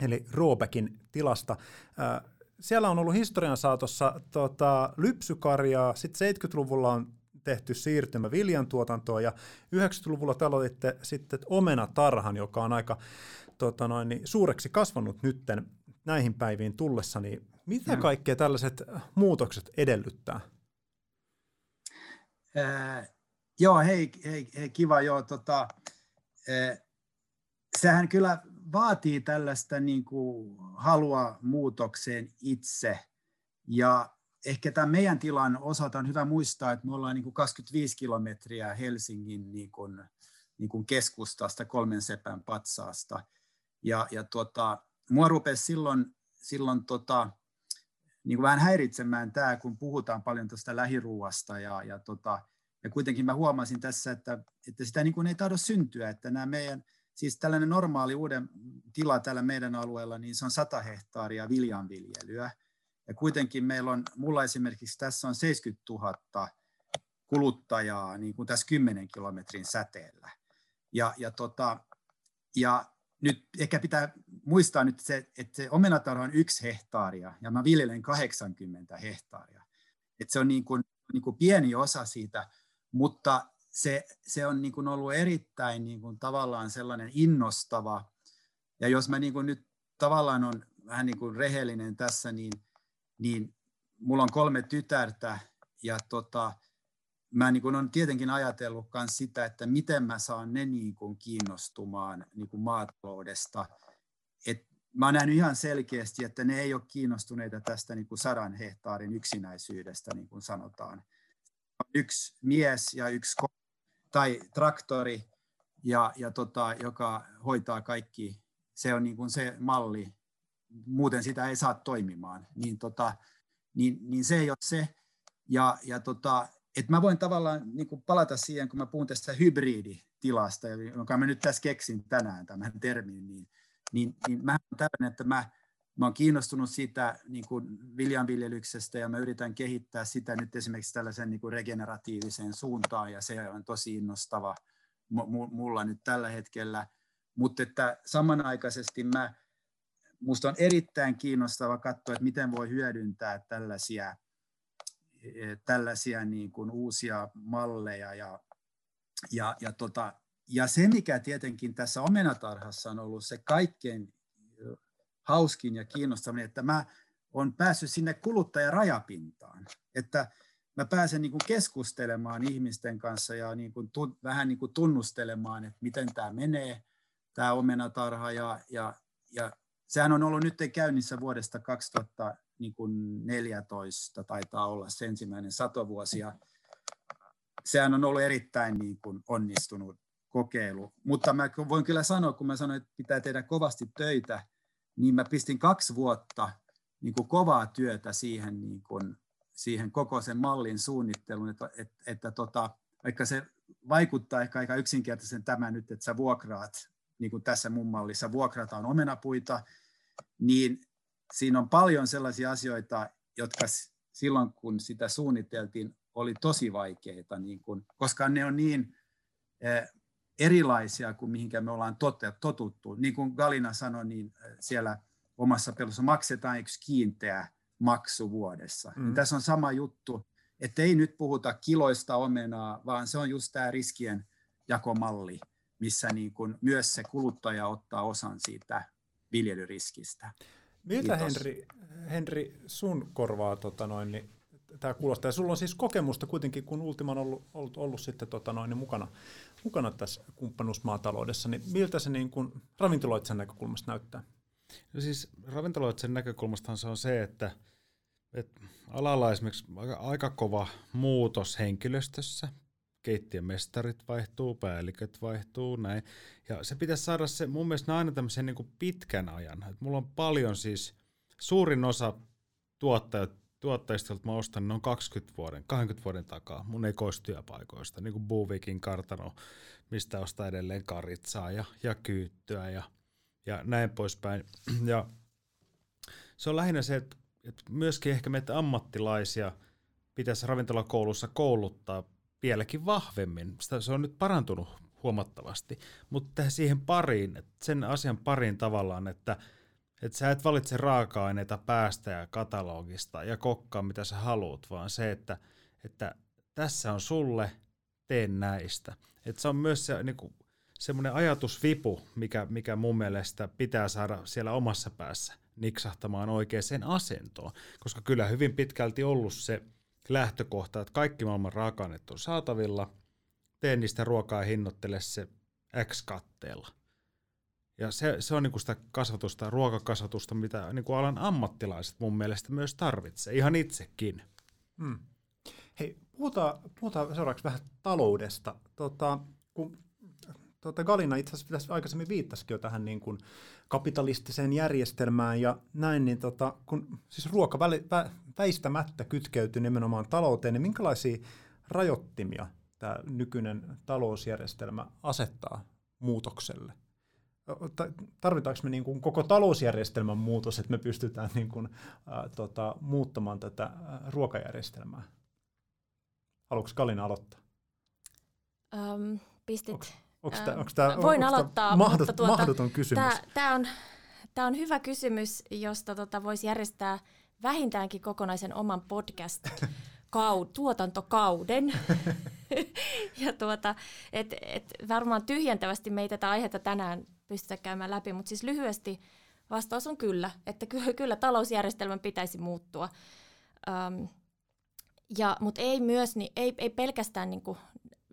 eli Robekin tilasta. Äh, siellä on ollut historian saatossa tota, lypsykarjaa, sitten 70-luvulla on tehty siirtymä viljantuotantoon ja 90-luvulla te aloititte sitten omenatarhan, joka on aika tota noin, niin suureksi kasvanut nytten näihin päiviin tullessa, niin mitä hmm. kaikkea tällaiset muutokset edellyttää? Äh, joo, hei, hei, hei, kiva, joo, tota, äh, sehän kyllä vaatii tällaista niin kuin halua muutokseen itse. Ja ehkä tämän meidän tilan osalta on hyvä muistaa, että me ollaan niin kuin 25 kilometriä Helsingin niin kuin, niin kuin keskustasta, kolmen sepän patsaasta. Ja, ja tota, mua rupesi silloin, silloin tota, niin kuin vähän häiritsemään tämä, kun puhutaan paljon tuosta lähiruuasta ja, ja, tota, ja kuitenkin mä huomasin tässä, että, että sitä niin kuin ei tahdo syntyä, että nämä meidän siis tällainen normaali uuden tila täällä meidän alueella, niin se on 100 hehtaaria viljanviljelyä. Ja kuitenkin meillä on, mulla esimerkiksi tässä on 70 000 kuluttajaa niin kuin tässä 10 kilometrin säteellä. Ja, ja, tota, ja nyt ehkä pitää muistaa nyt se, että se omenatarha on yksi hehtaaria ja mä viljelen 80 hehtaaria. Että se on niin kuin, niin kuin pieni osa siitä, mutta se, se on niin kuin ollut erittäin niin kuin tavallaan sellainen innostava. Ja jos mä niin kuin nyt tavallaan on vähän niin kuin rehellinen tässä, niin, niin mulla on kolme tytärtä ja tota, mä niin kuin on tietenkin ajatellut myös sitä, että miten mä saan ne niin kuin kiinnostumaan niin kuin maataloudesta. Et mä nähnyt ihan selkeästi, että ne ei ole kiinnostuneita tästä niin kuin sadan hehtaarin yksinäisyydestä, niin kuin sanotaan. Yksi mies ja yksi tai traktori, ja, ja tota, joka hoitaa kaikki. Se on niin kuin se malli, muuten sitä ei saa toimimaan. Niin, tota, niin, niin se ei ole se. Ja, ja tota, et mä voin tavallaan niin kuin palata siihen, kun mä puhun tästä hybriditilasta, jonka mä nyt tässä keksin tänään tämän termin, niin, niin, niin mä on tällainen, että mä, mä oon kiinnostunut siitä niin kuin viljanviljelyksestä ja mä yritän kehittää sitä nyt esimerkiksi tällaisen niin kuin regeneratiiviseen suuntaan ja se on tosi innostava mulla nyt tällä hetkellä. Mutta että samanaikaisesti mä, musta on erittäin kiinnostava katsoa, että miten voi hyödyntää tällaisia, tällaisia niin kuin uusia malleja ja, ja, ja, tota, ja se, mikä tietenkin tässä omenatarhassa on ollut se kaikkein hauskin ja kiinnostavin, että mä olen päässyt sinne kuluttajarajapintaan, että mä pääsen niin kuin keskustelemaan ihmisten kanssa ja niin kuin tu, vähän niin kuin tunnustelemaan, että miten tämä menee, tämä omenatarha. Ja, ja, ja sehän on ollut nyt käynnissä vuodesta 2014, taitaa olla se ensimmäinen satovuosi. Ja sehän on ollut erittäin niin kuin onnistunut kokeilu. Mutta mä voin kyllä sanoa, kun mä sanoin, että pitää tehdä kovasti töitä, niin mä pistin kaksi vuotta niin kuin kovaa työtä siihen, niin kuin, siihen koko sen mallin suunnitteluun, että, että, että tota, vaikka se vaikuttaa ehkä aika yksinkertaisen tämä nyt, että sä vuokraat, niin kuin tässä mun mallissa vuokrataan omenapuita, niin siinä on paljon sellaisia asioita, jotka silloin kun sitä suunniteltiin, oli tosi vaikeita, niin kuin, koska ne on niin eh, erilaisia kuin mihinkä me ollaan totuttu. Niin kuin Galina sanoi, niin äh, siellä omassa pelussa maksetaan yksi kiinteä maksu vuodessa. Mm. tässä on sama juttu, että ei nyt puhuta kiloista omenaa, vaan se on just tämä riskien jakomalli, missä niin kuin myös se kuluttaja ottaa osan siitä viljelyriskistä. Miltä Henri, Henri sun korvaa tota noin, niin tämä kuulostaa. Ja sulla on siis kokemusta kuitenkin, kun Ultima on ollut, ollut, ollut sitten tota noin, niin mukana, mukana tässä kumppanuusmaataloudessa, niin miltä se niin kuin ravintoloitsen näkökulmasta näyttää? No siis ravintoloitsen näkökulmastahan se on se, että, että alalla esimerkiksi aika, aika kova muutos henkilöstössä, keittiön mestarit vaihtuu, päälliköt vaihtuu, näin. Ja se pitäisi saada se, mun mielestä aina tämmöisen niin kuin pitkän ajan. Et mulla on paljon siis, suurin osa tuottajat tuottajista, joilta mä ostan, ne on 20 vuoden, 20 vuoden takaa mun ekoistyöpaikoista, niin kuin Buvikin kartano, mistä ostaa edelleen karitsaa ja, ja kyyttyä ja, ja näin poispäin. Ja se on lähinnä se, että, että myöskin ehkä meitä ammattilaisia pitäisi ravintolakoulussa kouluttaa vieläkin vahvemmin. Sitä, se on nyt parantunut huomattavasti, mutta siihen pariin, sen asian pariin tavallaan, että – että sä et valitse raaka-aineita päästä ja katalogista ja kokkaa mitä sä haluat, vaan se, että, että tässä on sulle, teen näistä. Että se on myös se, niin kuin, semmoinen ajatusvipu, mikä, mikä mun mielestä pitää saada siellä omassa päässä niksahtamaan oikeaan asentoon. Koska kyllä hyvin pitkälti ollut se lähtökohta, että kaikki maailman raaka-aineet on saatavilla, teen niistä ruokaa ja hinnoittele se X-katteella – ja se, se on niin sitä kasvatusta, ruokakasvatusta, mitä niin kuin alan ammattilaiset mun mielestä myös tarvitsee, ihan itsekin. Hmm. Hei, puhutaan, puhutaan seuraavaksi vähän taloudesta. Tota, kun tota Galina itse asiassa tässä aikaisemmin viittasikin jo tähän niin kuin kapitalistiseen järjestelmään ja näin, niin tota, kun siis ruoka väli, vä, väistämättä kytkeytyy nimenomaan talouteen, niin minkälaisia rajoittimia tämä nykyinen talousjärjestelmä asettaa muutokselle? tarvitaanko me niin kuin koko talousjärjestelmän muutos, että me pystytään niin kuin, ää, tota, muuttamaan tätä ää, ruokajärjestelmää? Haluatko Kalina aloittaa? Um, pistit. Onko tämä, onko tämä, voin onko aloittaa, mahdot, mutta tuota, mahdoton kysymys? Tämä, tämä, on, tämä on hyvä kysymys, josta tota, voisi järjestää vähintäänkin kokonaisen oman podcast kau, tuotantokauden. ja tuota, et, et varmaan tyhjentävästi me ei tätä aihetta tänään pystytä käymään läpi, mutta siis lyhyesti vastaus on kyllä, että kyllä, kyllä talousjärjestelmän pitäisi muuttua. Um, ja, mutta ei myös, niin, ei, ei pelkästään niin kuin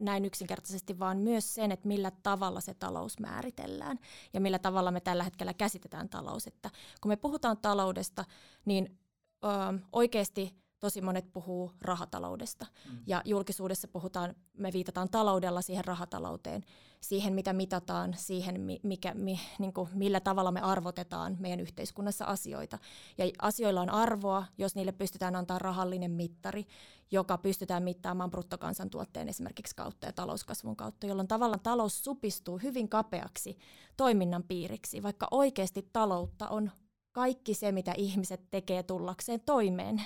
näin yksinkertaisesti, vaan myös sen, että millä tavalla se talous määritellään ja millä tavalla me tällä hetkellä käsitetään talous. Että kun me puhutaan taloudesta, niin ö, oikeasti tosi monet puhuu rahataloudesta. Mm. Ja julkisuudessa puhutaan, me viitataan taloudella siihen rahatalouteen, siihen mitä mitataan, siihen mikä, mi, niin kuin, millä tavalla me arvotetaan meidän yhteiskunnassa asioita. Ja asioilla on arvoa, jos niille pystytään antaa rahallinen mittari, joka pystytään mittaamaan bruttokansantuotteen esimerkiksi kautta ja talouskasvun kautta, jolloin tavallaan talous supistuu hyvin kapeaksi toiminnan piiriksi, vaikka oikeasti taloutta on kaikki se, mitä ihmiset tekee tullakseen toimeen.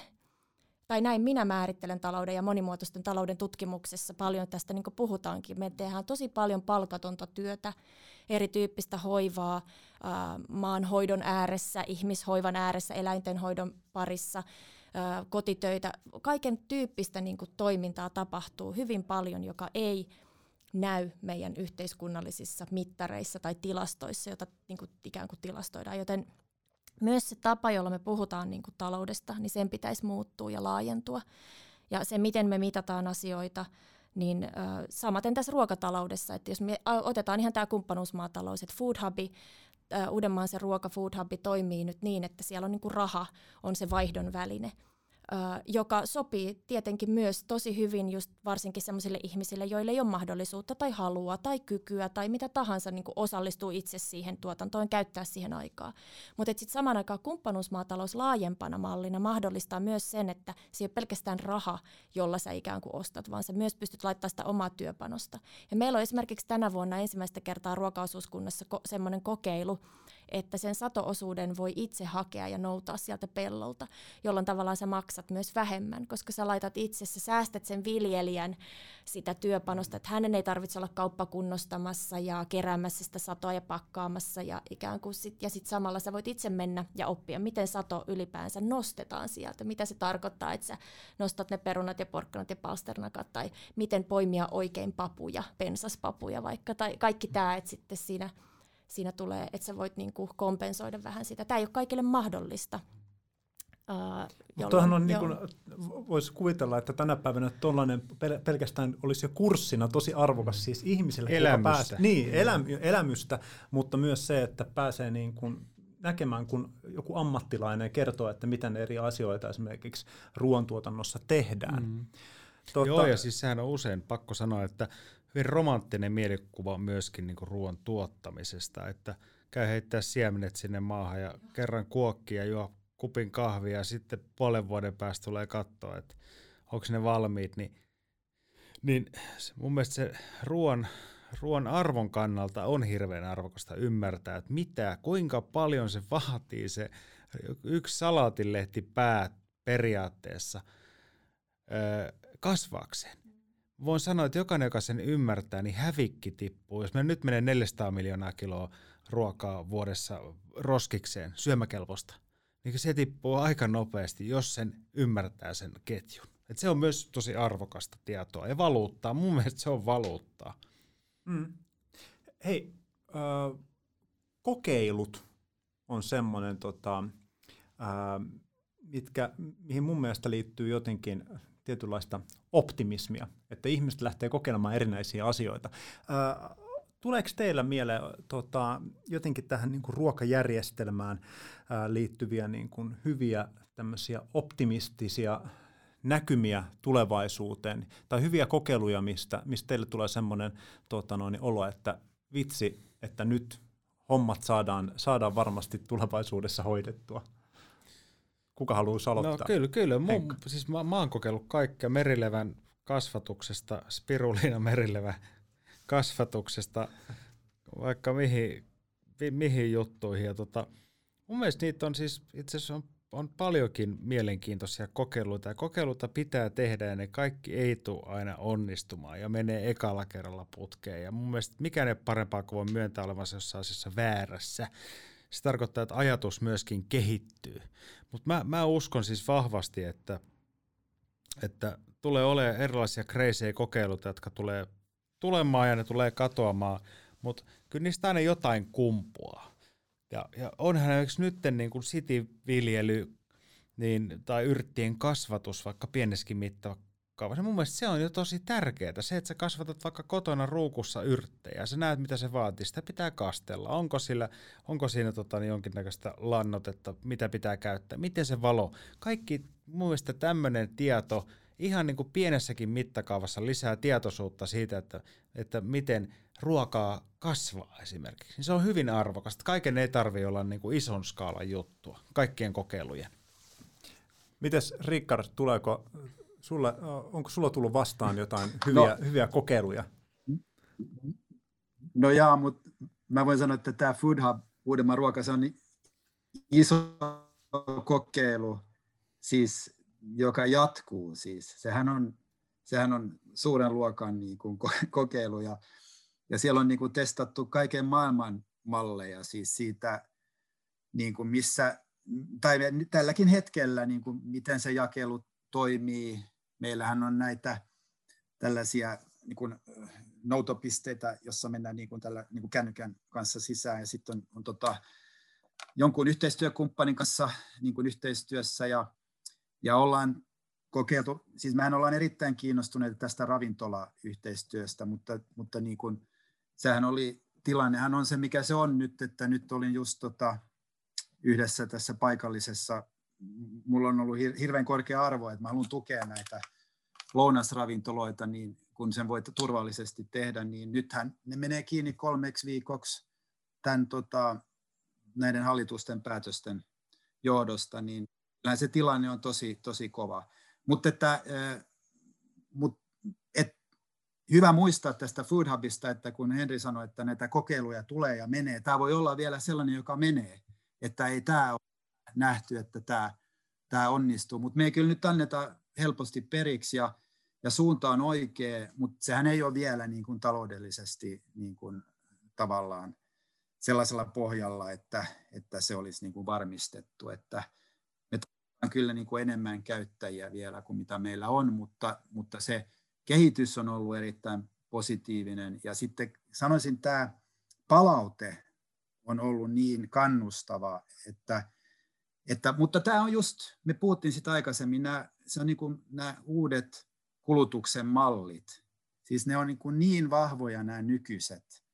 Tai näin minä määrittelen talouden ja monimuotoisten talouden tutkimuksessa paljon tästä niin puhutaankin. Me tehdään tosi paljon palkatonta työtä, erityyppistä hoivaa maanhoidon ääressä, ihmishoivan ääressä, eläintenhoidon parissa, kotitöitä. Kaiken tyyppistä niin toimintaa tapahtuu hyvin paljon, joka ei näy meidän yhteiskunnallisissa mittareissa tai tilastoissa, joita niin kuin, ikään kuin tilastoidaan. Joten myös se tapa, jolla me puhutaan niin kuin, taloudesta, niin sen pitäisi muuttua ja laajentua. Ja se, miten me mitataan asioita, niin äh, samaten tässä ruokataloudessa, että jos me otetaan ihan tämä kumppanuusmaatalous, että Food Hubi, äh, Uudenmaan se ruoka Food Hubi toimii nyt niin, että siellä on niin kuin raha on se vaihdon väline – joka sopii tietenkin myös tosi hyvin just varsinkin sellaisille ihmisille, joille ei ole mahdollisuutta tai halua tai kykyä tai mitä tahansa niin osallistuu itse siihen tuotantoon, käyttää siihen aikaa. Mutta sitten samaan aikaan kumppanuusmaatalous laajempana mallina mahdollistaa myös sen, että se ei ole pelkästään raha, jolla sä ikään kuin ostat, vaan sä myös pystyt laittamaan sitä omaa työpanosta. Ja meillä on esimerkiksi tänä vuonna ensimmäistä kertaa ruokaosuuskunnassa ko- semmoinen kokeilu, että sen satoosuuden voi itse hakea ja noutaa sieltä pellolta, jolloin tavallaan sä maksat myös vähemmän, koska sä laitat itse, sä säästät sen viljelijän sitä työpanosta, että hänen ei tarvitse olla kauppakunnostamassa ja keräämässä sitä satoa ja pakkaamassa ja ikään kuin sit, ja sitten samalla sä voit itse mennä ja oppia, miten sato ylipäänsä nostetaan sieltä, mitä se tarkoittaa, että sä nostat ne perunat ja porkkanat ja palsternakat tai miten poimia oikein papuja, pensaspapuja vaikka tai kaikki tämä, että sitten siinä siinä tulee, että sä voit niinku kompensoida vähän sitä. Tämä ei ole kaikille mahdollista. Uh, Tuohan on, niin kuin, voisi kuvitella, että tänä päivänä tuollainen pel- pelkästään olisi jo kurssina tosi arvokas siis ihmisille, elämystä. Pääsee, niin, elä, elämystä, mutta myös se, että pääsee niin kuin näkemään, kun joku ammattilainen kertoo, että miten eri asioita esimerkiksi ruoantuotannossa tehdään. Mm. Totta, Joo, ja siis sehän on usein pakko sanoa, että hyvin romanttinen mielikuva myöskin niin kuin ruoan tuottamisesta, että käy heittää siemenet sinne maahan ja kerran kuokkia ja juo kupin kahvia ja sitten puolen vuoden päästä tulee katsoa, että onko ne valmiit, niin, niin mun mielestä se ruoan, ruoan arvon kannalta on hirveän arvokasta ymmärtää, että mitä, kuinka paljon se vaatii se yksi salaatilehti pää periaatteessa kasvaakseen voin sanoa, että jokainen, joka sen ymmärtää, niin hävikki tippuu. Jos me nyt menee 400 miljoonaa kiloa ruokaa vuodessa roskikseen syömäkelpoista, niin se tippuu aika nopeasti, jos sen ymmärtää sen ketjun. Et se on myös tosi arvokasta tietoa ja valuuttaa. Mun mielestä se on valuuttaa. Mm. Hei, äh, kokeilut on semmoinen, tota, mitkä, mihin mun mielestä liittyy jotenkin tietynlaista optimismia, että ihmiset lähtee kokeilemaan erinäisiä asioita. Tuleeko teillä mieleen tota, jotenkin tähän niin kuin ruokajärjestelmään ää, liittyviä niin kuin hyviä tämmöisiä optimistisia näkymiä tulevaisuuteen tai hyviä kokeiluja, mistä, mistä teille tulee semmoinen tota noin, olo, että vitsi, että nyt hommat saadaan, saadaan varmasti tulevaisuudessa hoidettua? Kuka haluaa aloittaa? No kyllä, kyllä. Mun, siis mä, mä oon kokeillut kaikkea merilevän kasvatuksesta, spiruliina merilevä kasvatuksesta, vaikka mihin, mi, mihin juttuihin. Ja tota, mun mielestä niitä on siis, itse asiassa on, on paljonkin mielenkiintoisia kokeiluita, ja kokeiluita pitää tehdä, ja ne kaikki ei tule aina onnistumaan, ja menee ekalla kerralla putkeen. Ja mun mielestä mikään ei parempaa kuin voi myöntää olevansa jossain asiassa väärässä se tarkoittaa, että ajatus myöskin kehittyy. Mutta mä, mä uskon siis vahvasti, että, että tulee olemaan erilaisia crazy kokeiluita, jotka tulee tulemaan ja ne tulee katoamaan, mutta kyllä niistä aina jotain kumpuaa. Ja, ja onhan esimerkiksi nyt niin kuin city-viljely niin, tai yrttien kasvatus vaikka pienessäkin mitta, kaavassa. Mun mielestä se on jo tosi tärkeää. Se, että sä kasvatat vaikka kotona ruukussa yrttejä, sä näet mitä se vaatii, sitä pitää kastella. Onko, sillä, onko siinä tota, niin jonkinnäköistä lannotetta, mitä pitää käyttää, miten se valo. Kaikki mun mielestä tämmöinen tieto ihan niin kuin pienessäkin mittakaavassa lisää tietoisuutta siitä, että, että miten ruokaa kasvaa esimerkiksi. Se on hyvin arvokasta. Kaiken ei tarvitse olla niin kuin ison skaalan juttua, kaikkien kokeilujen. Mites Rickard, tuleeko Sulle, onko sulla tullut vastaan jotain hyviä, no, hyviä kokeiluja? No jaa, mutta mä voin sanoa, että tämä Food Hub Uudenmaan ruoka, se on iso kokeilu, siis, joka jatkuu. Siis. Sehän, on, sehän on suuren luokan niin kuin, kokeilu ja, ja siellä on niin kuin, testattu kaiken maailman malleja siis siitä, niin kuin missä, tai tälläkin hetkellä, niin kuin, miten se jakelu toimii. Meillähän on näitä tällaisia niin kuin, noutopisteitä, jossa mennään niin kuin tällä niin kuin kännykän kanssa sisään. Ja sitten on, on tota, jonkun yhteistyökumppanin kanssa niin kuin yhteistyössä. Ja, ja ollaan kokeiltu, siis mehän ollaan erittäin kiinnostuneita tästä ravintolayhteistyöstä, mutta, mutta niin kuin, sehän oli, tilannehan on se mikä se on nyt, että nyt olin just tota, yhdessä tässä paikallisessa, mulla on ollut hirveän korkea arvo, että mä haluan tukea näitä lounasravintoloita, niin kun sen voi turvallisesti tehdä, niin nythän ne menee kiinni kolmeksi viikoksi tämän, tota, näiden hallitusten päätösten johdosta, niin se tilanne on tosi, tosi kova. Mutta että, mut, et, hyvä muistaa tästä Food Hubista, että kun Henri sanoi, että näitä kokeiluja tulee ja menee, tämä voi olla vielä sellainen, joka menee, että ei tämä ole nähty, että tämä, tämä onnistuu, mutta me ei kyllä nyt anneta helposti periksi ja ja suunta on oikea, mutta sehän ei ole vielä niin kuin taloudellisesti niin kuin tavallaan sellaisella pohjalla, että, että se olisi niin kuin varmistettu, että me tarvitaan kyllä niin kuin enemmän käyttäjiä vielä kuin mitä meillä on, mutta, mutta se kehitys on ollut erittäin positiivinen. Ja sitten sanoisin tämä palaute on ollut niin kannustava, että, että mutta tämä on just, me puhuttiin sitä aikaisemmin, nämä, se on niin kuin nämä uudet kulutuksen mallit. Siis ne on niin, kuin niin vahvoja nämä nykyiset.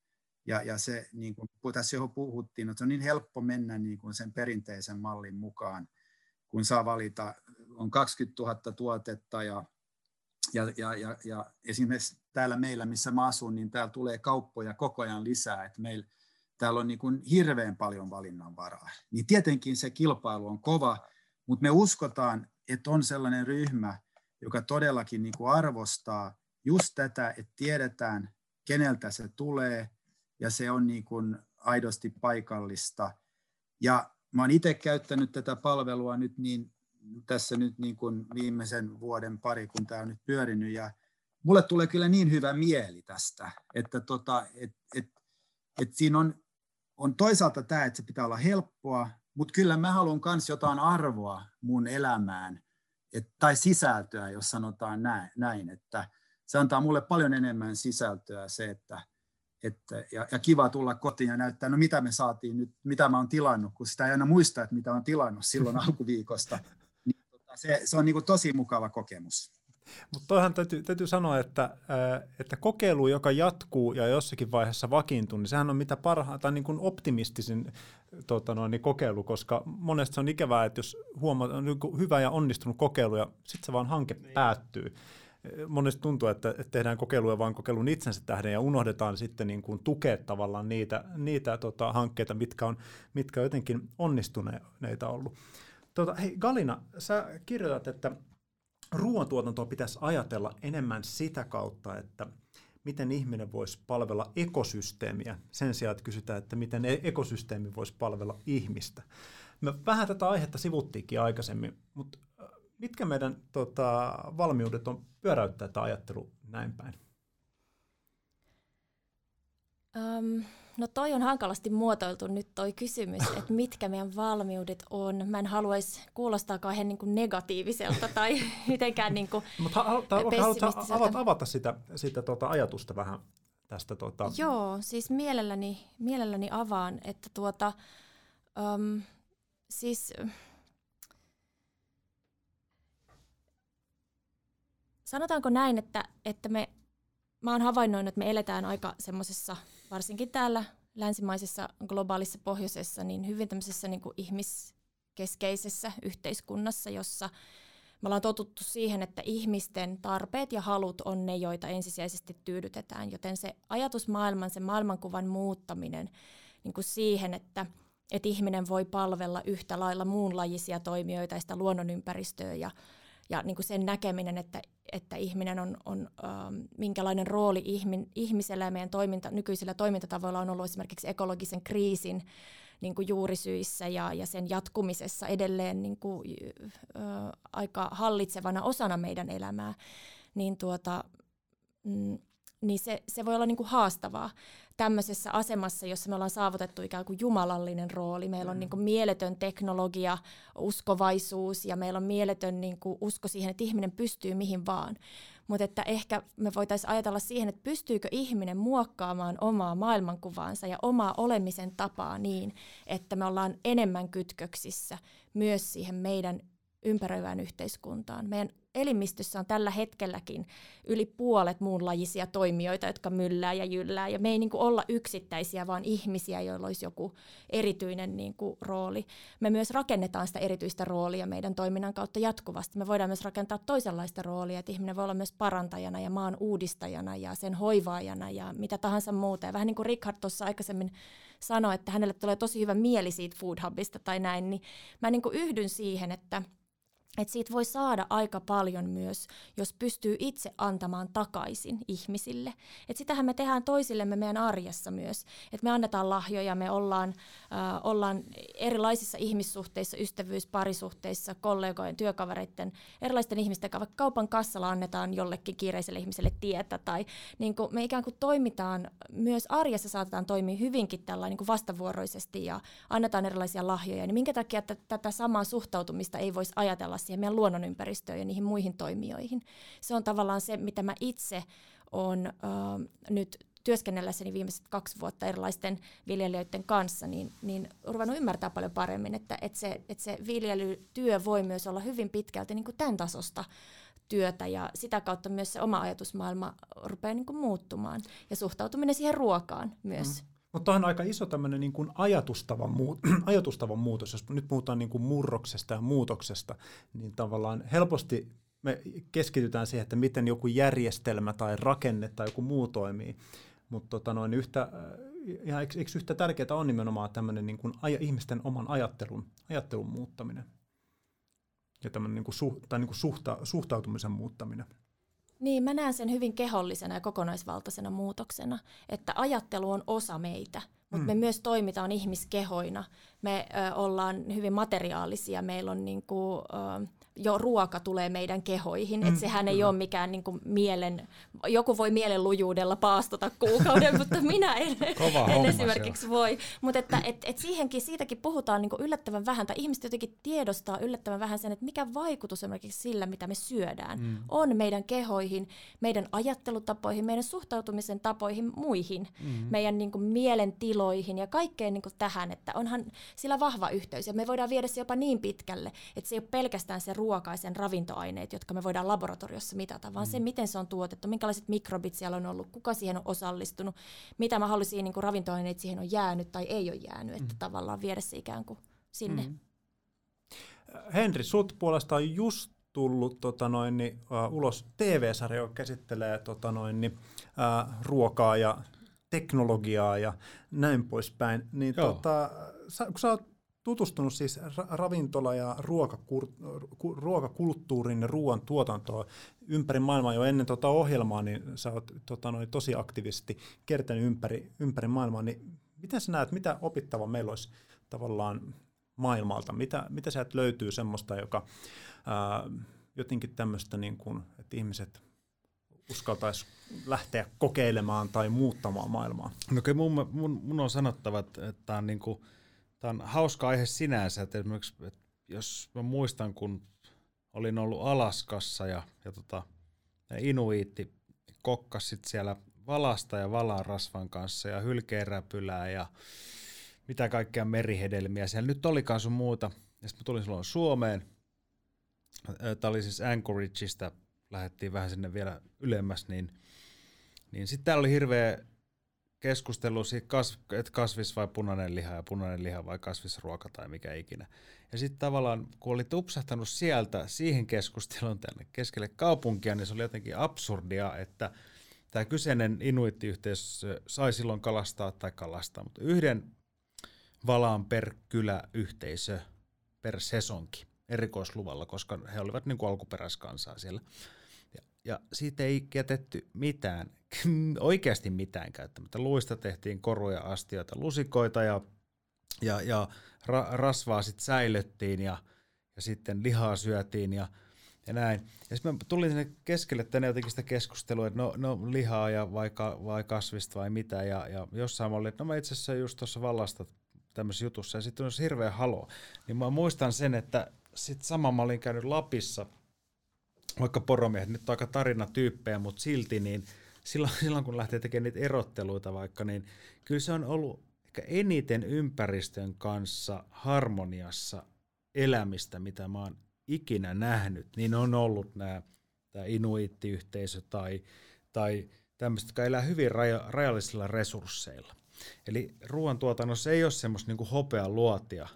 Ja, ja se, niin kuin tässä jo puhuttiin, että se on niin helppo mennä niin kuin sen perinteisen mallin mukaan, kun saa valita, on 20 000 tuotetta ja, ja, ja, ja, ja esimerkiksi täällä meillä, missä mä asun, niin täällä tulee kauppoja koko ajan lisää, että meillä täällä on niin kuin hirveän paljon valinnanvaraa. Niin tietenkin se kilpailu on kova, mutta me uskotaan, että on sellainen ryhmä, joka todellakin niin kuin arvostaa just tätä, että tiedetään, keneltä se tulee, ja se on niin kuin aidosti paikallista. Ja mä oon itse käyttänyt tätä palvelua nyt niin, tässä nyt niin kuin viimeisen vuoden pari, kun tämä on nyt pyörinyt, ja mulle tulee kyllä niin hyvä mieli tästä, että tota, et, et, et siinä on, on toisaalta tämä, että se pitää olla helppoa, mutta kyllä mä haluan myös jotain arvoa mun elämään, et, tai sisältöä, jos sanotaan näin, näin, että se antaa mulle paljon enemmän sisältöä se, että, että ja, ja kiva tulla kotiin ja näyttää, no mitä me saatiin nyt, mitä mä oon tilannut, kun sitä ei aina muista, että mitä on tilannut silloin alkuviikosta. Niin, tota, se, se on niin kuin tosi mukava kokemus. Mutta toihan täytyy, täytyy sanoa, että, että kokeilu, joka jatkuu ja jossakin vaiheessa vakiintuu, niin sehän on mitä parhaa tai niin kuin optimistisin tota noin, niin kokeilu, koska monesti se on ikävää, että jos huomaat, on niin hyvä ja onnistunut kokeilu ja sitten se vaan hanke niin. päättyy. Monesti tuntuu, että, että tehdään kokeiluja vain kokeilun itsensä tähden ja unohdetaan sitten niin kuin tukea tavallaan niitä, niitä tota, hankkeita, mitkä on, mitkä on jotenkin onnistuneita ollut. Tota, hei Galina, sä kirjoitat, että ruoantuotantoa pitäisi ajatella enemmän sitä kautta, että miten ihminen voisi palvella ekosysteemiä sen sijaan, että kysytään, että miten e- ekosysteemi voisi palvella ihmistä. Me vähän tätä aihetta sivuttiinkin aikaisemmin, mutta mitkä meidän tota, valmiudet on pyöräyttää tämä ajattelu näin päin? Um, No toi on hankalasti muotoiltu nyt toi kysymys, että mitkä meidän valmiudet on. Mä en haluaisi kuulostaa kauhean niin kuin negatiiviselta tai mitenkään niin kuin Mutta haluatko avata, avata sitä, sitä tuota ajatusta vähän tästä? Tuota... Joo, siis mielelläni, mielelläni avaan, että tuota, um, siis sanotaanko näin, että, että me, mä oon havainnoinut, että me eletään aika semmoisessa varsinkin täällä länsimaisessa globaalissa pohjoisessa, niin hyvin tämmöisessä niin kuin ihmiskeskeisessä yhteiskunnassa, jossa me ollaan totuttu siihen, että ihmisten tarpeet ja halut on ne, joita ensisijaisesti tyydytetään. Joten se ajatusmaailman, se maailmankuvan muuttaminen niin kuin siihen, että, että ihminen voi palvella yhtä lailla muunlajisia toimijoita ja sitä luonnonympäristöä ja ja niin kuin sen näkeminen, että, että ihminen on, on ähm, minkälainen rooli ihmin, ihmisellä ja meidän toiminta, nykyisillä toimintatavoilla on ollut esimerkiksi ekologisen kriisin niin kuin juurisyissä ja, ja sen jatkumisessa edelleen niin kuin, ö, aika hallitsevana osana meidän elämää, niin, tuota, mm, niin se, se voi olla niin kuin haastavaa tämmöisessä asemassa, jossa me ollaan saavutettu ikään kuin jumalallinen rooli. Meillä on mm. niin kuin mieletön teknologia, uskovaisuus ja meillä on mieletön niin kuin usko siihen, että ihminen pystyy mihin vaan. Mutta että ehkä me voitaisiin ajatella siihen, että pystyykö ihminen muokkaamaan omaa maailmankuvaansa ja omaa olemisen tapaa niin, että me ollaan enemmän kytköksissä myös siihen meidän ympäröivään yhteiskuntaan. Meidän elimistössä on tällä hetkelläkin yli puolet muunlajisia toimijoita, jotka myllää ja jyllää. Ja me ei niin kuin olla yksittäisiä, vaan ihmisiä, joilla olisi joku erityinen niin kuin rooli. Me myös rakennetaan sitä erityistä roolia meidän toiminnan kautta jatkuvasti. Me voidaan myös rakentaa toisenlaista roolia, että ihminen voi olla myös parantajana ja maan uudistajana ja sen hoivaajana ja mitä tahansa muuta. Ja vähän niin kuin Richard tuossa aikaisemmin sanoi, että hänelle tulee tosi hyvä mieli siitä Food Hubista tai näin, niin mä niin kuin yhdyn siihen, että – että siitä voi saada aika paljon myös, jos pystyy itse antamaan takaisin ihmisille. Et sitähän me tehdään toisillemme meidän arjessa myös. Että me annetaan lahjoja, me ollaan, äh, ollaan erilaisissa ihmissuhteissa, ystävyys, parisuhteissa, kollegojen, työkavereiden, erilaisten ihmisten kanssa. Vaikka kaupan kassalla annetaan jollekin kiireiselle ihmiselle tietä. Tai niin me ikään kuin toimitaan, myös arjessa saatetaan toimia hyvinkin tällainen niin vastavuoroisesti ja annetaan erilaisia lahjoja. Niin minkä takia t- tätä samaa suhtautumista ei voisi ajatella siihen meidän luonnonympäristöön ja niihin muihin toimijoihin. Se on tavallaan se, mitä mä itse olen äh, nyt työskennellessäni viimeiset kaksi vuotta erilaisten viljelijöiden kanssa, niin, niin ruvennut ymmärtää paljon paremmin, että, että, se, että se viljelytyö voi myös olla hyvin pitkälti niin kuin tämän tasosta työtä ja sitä kautta myös se oma ajatusmaailma rupeaa niin kuin muuttumaan ja suhtautuminen siihen ruokaan myös. Mm. Mutta on aika iso tämmöinen niin kuin ajatustavan, muut, ajatustavan muutos. Jos nyt puhutaan niin kuin murroksesta ja muutoksesta, niin tavallaan helposti me keskitytään siihen, että miten joku järjestelmä tai rakenne tai joku muu toimii. Mutta tota noin yhtä, ja eikö, eikö yhtä tärkeää on nimenomaan tämmöinen niin kuin aja, ihmisten oman ajattelun, ajattelun muuttaminen ja tämmöinen niin kuin suh, tai niin kuin suhta, suhtautumisen muuttaminen. Niin, mä näen sen hyvin kehollisena ja kokonaisvaltaisena muutoksena, että ajattelu on osa meitä, mutta mm. me myös toimitaan ihmiskehoina. Me ö, ollaan hyvin materiaalisia, meillä on niinku, ö, jo ruoka tulee meidän kehoihin, mm, että sehän ei ole mikään niin kuin mielen, joku voi mielen lujuudella paastota kuukauden, mutta minä en, en esimerkiksi voi. Mutta että et, et siihenkin, siitäkin puhutaan niin kuin yllättävän vähän, tai ihmiset jotenkin tiedostaa yllättävän vähän sen, että mikä vaikutus esimerkiksi sillä, mitä me syödään, mm. on meidän kehoihin, meidän ajattelutapoihin, meidän suhtautumisen tapoihin muihin, mm. meidän niin kuin mielentiloihin ja kaikkeen niin kuin tähän, että onhan sillä vahva yhteys, ja me voidaan viedä se jopa niin pitkälle, että se ei ole pelkästään se ruoka ja sen ravintoaineet, jotka me voidaan laboratoriossa mitata, vaan mm. se, miten se on tuotettu, minkälaiset mikrobit siellä on ollut, kuka siihen on osallistunut, mitä mahdollisia niin kuin ravintoaineet siihen on jäänyt tai ei ole jäänyt, mm. että tavallaan viedä se ikään kuin sinne. Mm. Henri, sut puolestaan just tullut tota noin, niin, uh, ulos TV-sarja, joka käsittelee tota noin, niin, uh, ruokaa ja teknologiaa ja näin poispäin. Niin, tota, sä, kun sä oot tutustunut siis ravintola- ja ruokakulttuurin ja ruoan tuotantoon ympäri maailmaa jo ennen tuota ohjelmaa, niin sä oot tota, noin, tosi aktiivisesti kertänyt ympäri, ympäri maailmaa, niin miten sä näet, mitä opittava meillä olisi tavallaan maailmalta? Mitä, mitä sieltä löytyy semmoista, joka ää, jotenkin tämmöistä, niin kuin, että ihmiset uskaltaisi lähteä kokeilemaan tai muuttamaan maailmaa? No kyllä mun, mun, mun on sanottava, että tämä on niin kuin – Tämä on hauska aihe sinänsä, että esimerkiksi että jos mä muistan, kun olin ollut Alaskassa ja, ja tota, Inuiitti kokkasit siellä valasta ja rasvan kanssa ja hylkeenräpylää ja mitä kaikkea merihedelmiä siellä nyt olikaan sun muuta. Ja sitten mä tulin silloin Suomeen. Tämä oli siis Anchorageista, lähdettiin vähän sinne vielä ylemmäs, niin, niin sitten täällä oli hirveä keskustelu siitä, kas, että kasvis vai punainen liha ja punainen liha vai kasvisruoka tai mikä ikinä. Ja sitten tavallaan, kun oli tupsahtanut sieltä siihen keskusteluun tänne keskelle kaupunkia, niin se oli jotenkin absurdia, että tämä kyseinen inuittiyhteisö sai silloin kalastaa tai kalastaa, mutta yhden valaan per kyläyhteisö per sesonki erikoisluvalla, koska he olivat niin kuin alkuperäiskansaa siellä. Ja, siitä ei jätetty mitään oikeasti mitään käyttämättä. Luista tehtiin koruja, astioita, lusikoita ja ja, ja ra, rasvaa sitten säilöttiin ja, ja sitten lihaa syötiin ja, ja näin. Ja sitten mä tulin sinne keskelle tänne jotenkin sitä keskustelua, että no, no lihaa ja vai, vai kasvista vai mitä. Ja, ja jossain mä olin, että no mä itse asiassa just tuossa vallasta tämmöisessä jutussa ja sitten on hirveä halo. Niin mä muistan sen, että sitten sama mä olin käynyt Lapissa, vaikka poromiehet, nyt on aika tarinatyyppejä, mutta silti niin silloin, silloin kun lähtee tekemään niitä erotteluita vaikka, niin kyllä se on ollut ehkä eniten ympäristön kanssa harmoniassa elämistä, mitä mä oon ikinä nähnyt, niin on ollut nämä tämä inuittiyhteisö tai, tai tämmöistä, jotka elää hyvin raja, rajallisilla resursseilla. Eli ruoantuotannossa ei ole semmoista niin hopea luotia,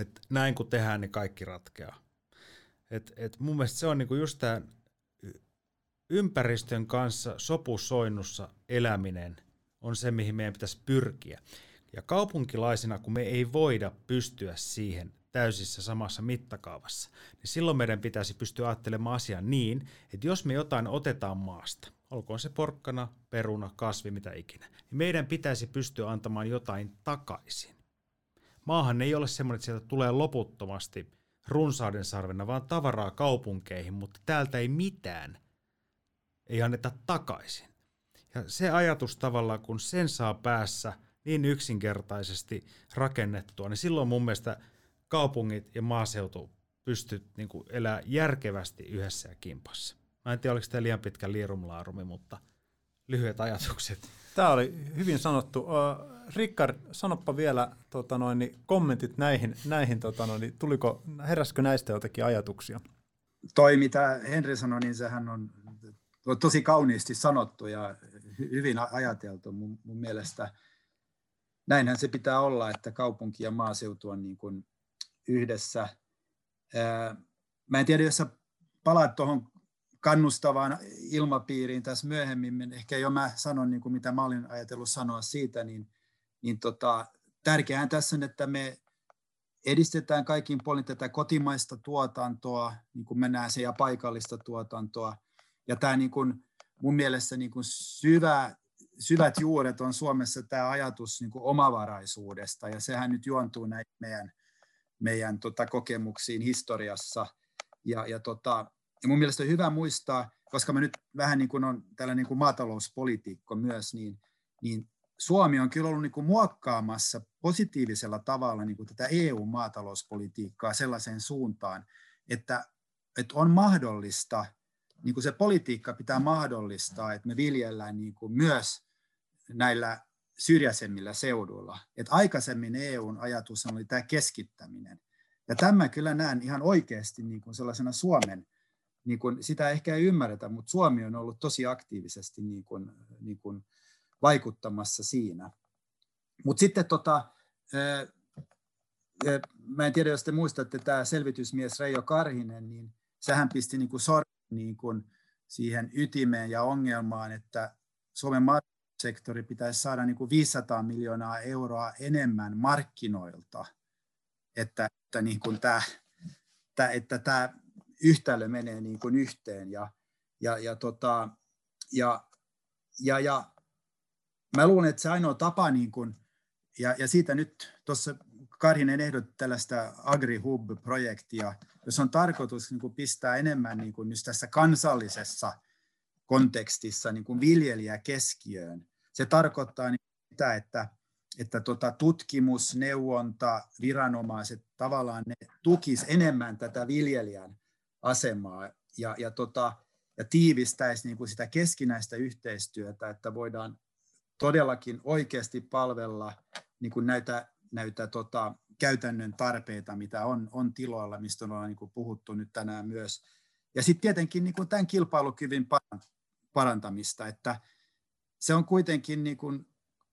että näin kun tehdään, niin kaikki ratkeaa. Et, et mun mielestä se on niinku just tämä ympäristön kanssa sopusoinnussa eläminen on se, mihin meidän pitäisi pyrkiä. Ja kaupunkilaisina, kun me ei voida pystyä siihen täysissä samassa mittakaavassa, niin silloin meidän pitäisi pystyä ajattelemaan asiaa niin, että jos me jotain otetaan maasta, olkoon se porkkana, peruna, kasvi, mitä ikinä, niin meidän pitäisi pystyä antamaan jotain takaisin. Maahan ei ole semmoinen, että sieltä tulee loputtomasti runsauden sarvena, vaan tavaraa kaupunkeihin, mutta täältä ei mitään ei anneta takaisin. Ja se ajatus tavallaan, kun sen saa päässä niin yksinkertaisesti rakennettua, niin silloin mun mielestä kaupungit ja maaseutu pystyt niin elää järkevästi yhdessä ja kimpassa. Mä en tiedä, oliko tämä liian pitkä liirumlaarumi, mutta lyhyet ajatukset. Tämä oli hyvin sanottu. Rickard, sanoppa vielä tota noin, niin kommentit näihin, näihin tota noin, niin tuliko, heräskö näistä jotakin ajatuksia? Toi, mitä Henri sanoi, niin sehän on tosi kauniisti sanottu ja hyvin ajateltu mun, mun mielestä. Näinhän se pitää olla, että kaupunki ja maaseutu on niin kuin yhdessä. Mä en tiedä, jos sä palaat tuohon kannustavaan ilmapiiriin tässä myöhemmin, ehkä jo mä sanon, niin kuin mitä mä olin ajatellut sanoa siitä, niin, niin tota, tärkeää tässä on, että me edistetään kaikin puolin tätä kotimaista tuotantoa, niin kuin mennään se ja paikallista tuotantoa. Ja tämä niin kuin, mun mielestä niin kuin syvä, syvät juuret on Suomessa tämä ajatus niin kuin omavaraisuudesta, ja sehän nyt juontuu näin meidän, meidän tota, kokemuksiin historiassa. Ja, ja tota, ja mun mielestä on hyvä muistaa, koska mä nyt vähän niin kuin on tällainen niin kuin maatalouspolitiikko myös, niin, niin Suomi on kyllä ollut niin kuin muokkaamassa positiivisella tavalla niin kuin tätä EU-maatalouspolitiikkaa sellaiseen suuntaan, että, että on mahdollista, niin kuin se politiikka pitää mahdollistaa, että me viljellään niin kuin myös näillä syrjäisemmillä seuduilla. että aikaisemmin EUn ajatus oli tämä keskittäminen. Ja tämä kyllä näen ihan oikeasti niin kuin sellaisena Suomen niin kuin, sitä ehkä ei ymmärretä, mutta Suomi on ollut tosi aktiivisesti niin kuin, niin kuin vaikuttamassa siinä. Mutta sitten tota, mä en tiedä, jos te muistatte, tämä selvitysmies Reijo Karhinen, niin sehän pisti niin kuin sormen niin kuin siihen ytimeen ja ongelmaan, että Suomen sektori pitäisi saada niin kuin 500 miljoonaa euroa enemmän markkinoilta, että, että, niin kuin tämä, että, että tämä yhtälö menee niin kuin yhteen. Ja, ja, ja, tota, ja, ja, ja mä luulen, että se ainoa tapa, niin kuin, ja, ja siitä nyt tuossa Karhinen ehdotti tällaista AgriHub-projektia, jos on tarkoitus niin kuin pistää enemmän niin kuin just tässä kansallisessa kontekstissa niin kuin viljelijä keskiöön. Se tarkoittaa niin sitä, että, että tota tutkimus, neuvonta, viranomaiset tavallaan ne tukis enemmän tätä viljelijän asemaa ja, ja, tota, ja tiivistäisi niin kuin sitä keskinäistä yhteistyötä, että voidaan todellakin oikeasti palvella niin kuin näitä, näitä tota, käytännön tarpeita, mitä on, on tiloilla, mistä ollaan niin kuin puhuttu nyt tänään myös. Ja sitten tietenkin niin kuin tämän kilpailukyvyn parantamista, että se on kuitenkin, niin kuin,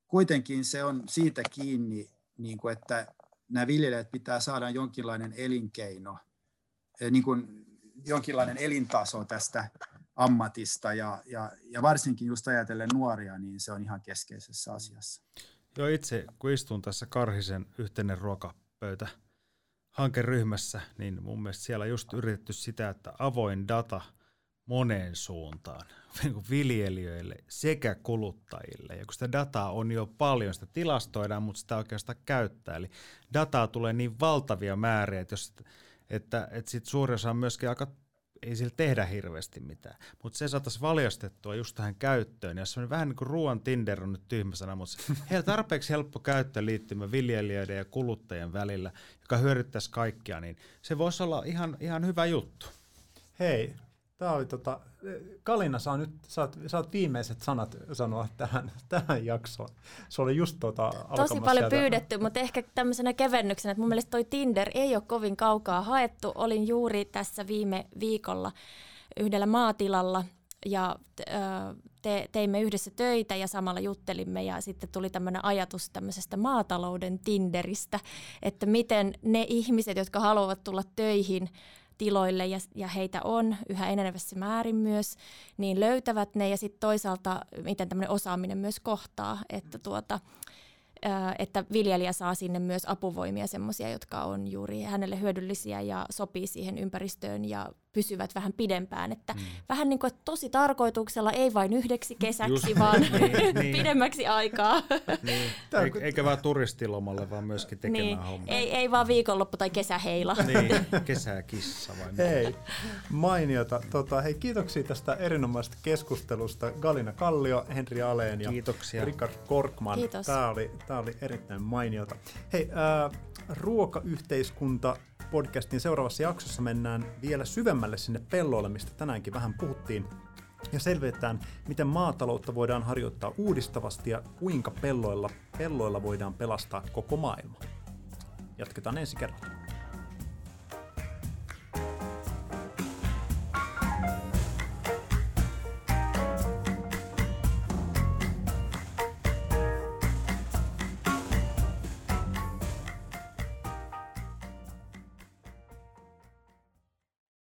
kuitenkin se on siitä kiinni, niin kuin, että nämä viljelijät pitää saada jonkinlainen elinkeino, niin kuin jonkinlainen elintaso tästä ammatista ja, ja, ja varsinkin just ajatellen nuoria, niin se on ihan keskeisessä asiassa. Joo, itse kun istun tässä Karhisen yhteinen ruokapöytä hankeryhmässä, niin mun mielestä siellä just yritetty sitä, että avoin data moneen suuntaan niin viljelijöille sekä kuluttajille. Ja kun sitä dataa on jo paljon, sitä tilastoidaan, mutta sitä oikeastaan käyttää. Eli dataa tulee niin valtavia määriä, että, jos, että, että sit suurin osa on myöskin aika ei sillä tehdä hirveästi mitään. Mutta se saataisiin valjastettua just tähän käyttöön. Ja se on vähän niin kuin ruoan Tinder on nyt tyhmä sana, mutta heillä tarpeeksi helppo liittymä viljelijöiden ja kuluttajien välillä, joka hyödyttäisi kaikkia, niin se voisi olla ihan, ihan hyvä juttu. Hei, Tämä oli tota, Kalina saa nyt, saat, saat viimeiset sanat sanoa tähän, tähän jaksoon. Se oli just tota, Tosi paljon sieltä. pyydetty, mutta ehkä tämmöisenä kevennyksenä, että mun mielestä toi Tinder ei ole kovin kaukaa haettu. Olin juuri tässä viime viikolla yhdellä maatilalla ja te, teimme yhdessä töitä ja samalla juttelimme ja sitten tuli tämmöinen ajatus tämmöisestä maatalouden Tinderistä, että miten ne ihmiset, jotka haluavat tulla töihin tiloille ja, ja heitä on yhä enenevässä määrin myös, niin löytävät ne ja sitten toisaalta miten tämmöinen osaaminen myös kohtaa, että tuota, että viljelijä saa sinne myös apuvoimia, semmoisia, jotka on juuri hänelle hyödyllisiä ja sopii siihen ympäristöön ja pysyvät vähän pidempään. Että mm. Vähän niin kuin että tosi tarkoituksella, ei vain yhdeksi kesäksi, Just, vaan niin, niin. pidemmäksi aikaa. Niin. E- eikä vaan turistilomalle, vaan myöskin tekemään niin. hommaa. Ei, ei vaan viikonloppu tai kesäheila. niin, kesäkissa vai Hei, mainiota. Tota, hei, kiitoksia tästä erinomaisesta keskustelusta. Galina Kallio, Henri Aleen ja Kiitoksia. Richard Korkman. Kiitos. Tämä oli, tämä oli erittäin mainiota. Hei, äh, ruokayhteiskunta podcastin seuraavassa jaksossa mennään vielä syvemmälle sinne pelloille, mistä tänäänkin vähän puhuttiin, ja selvitetään, miten maataloutta voidaan harjoittaa uudistavasti ja kuinka pelloilla, pelloilla voidaan pelastaa koko maailma. Jatketaan ensi kerralla.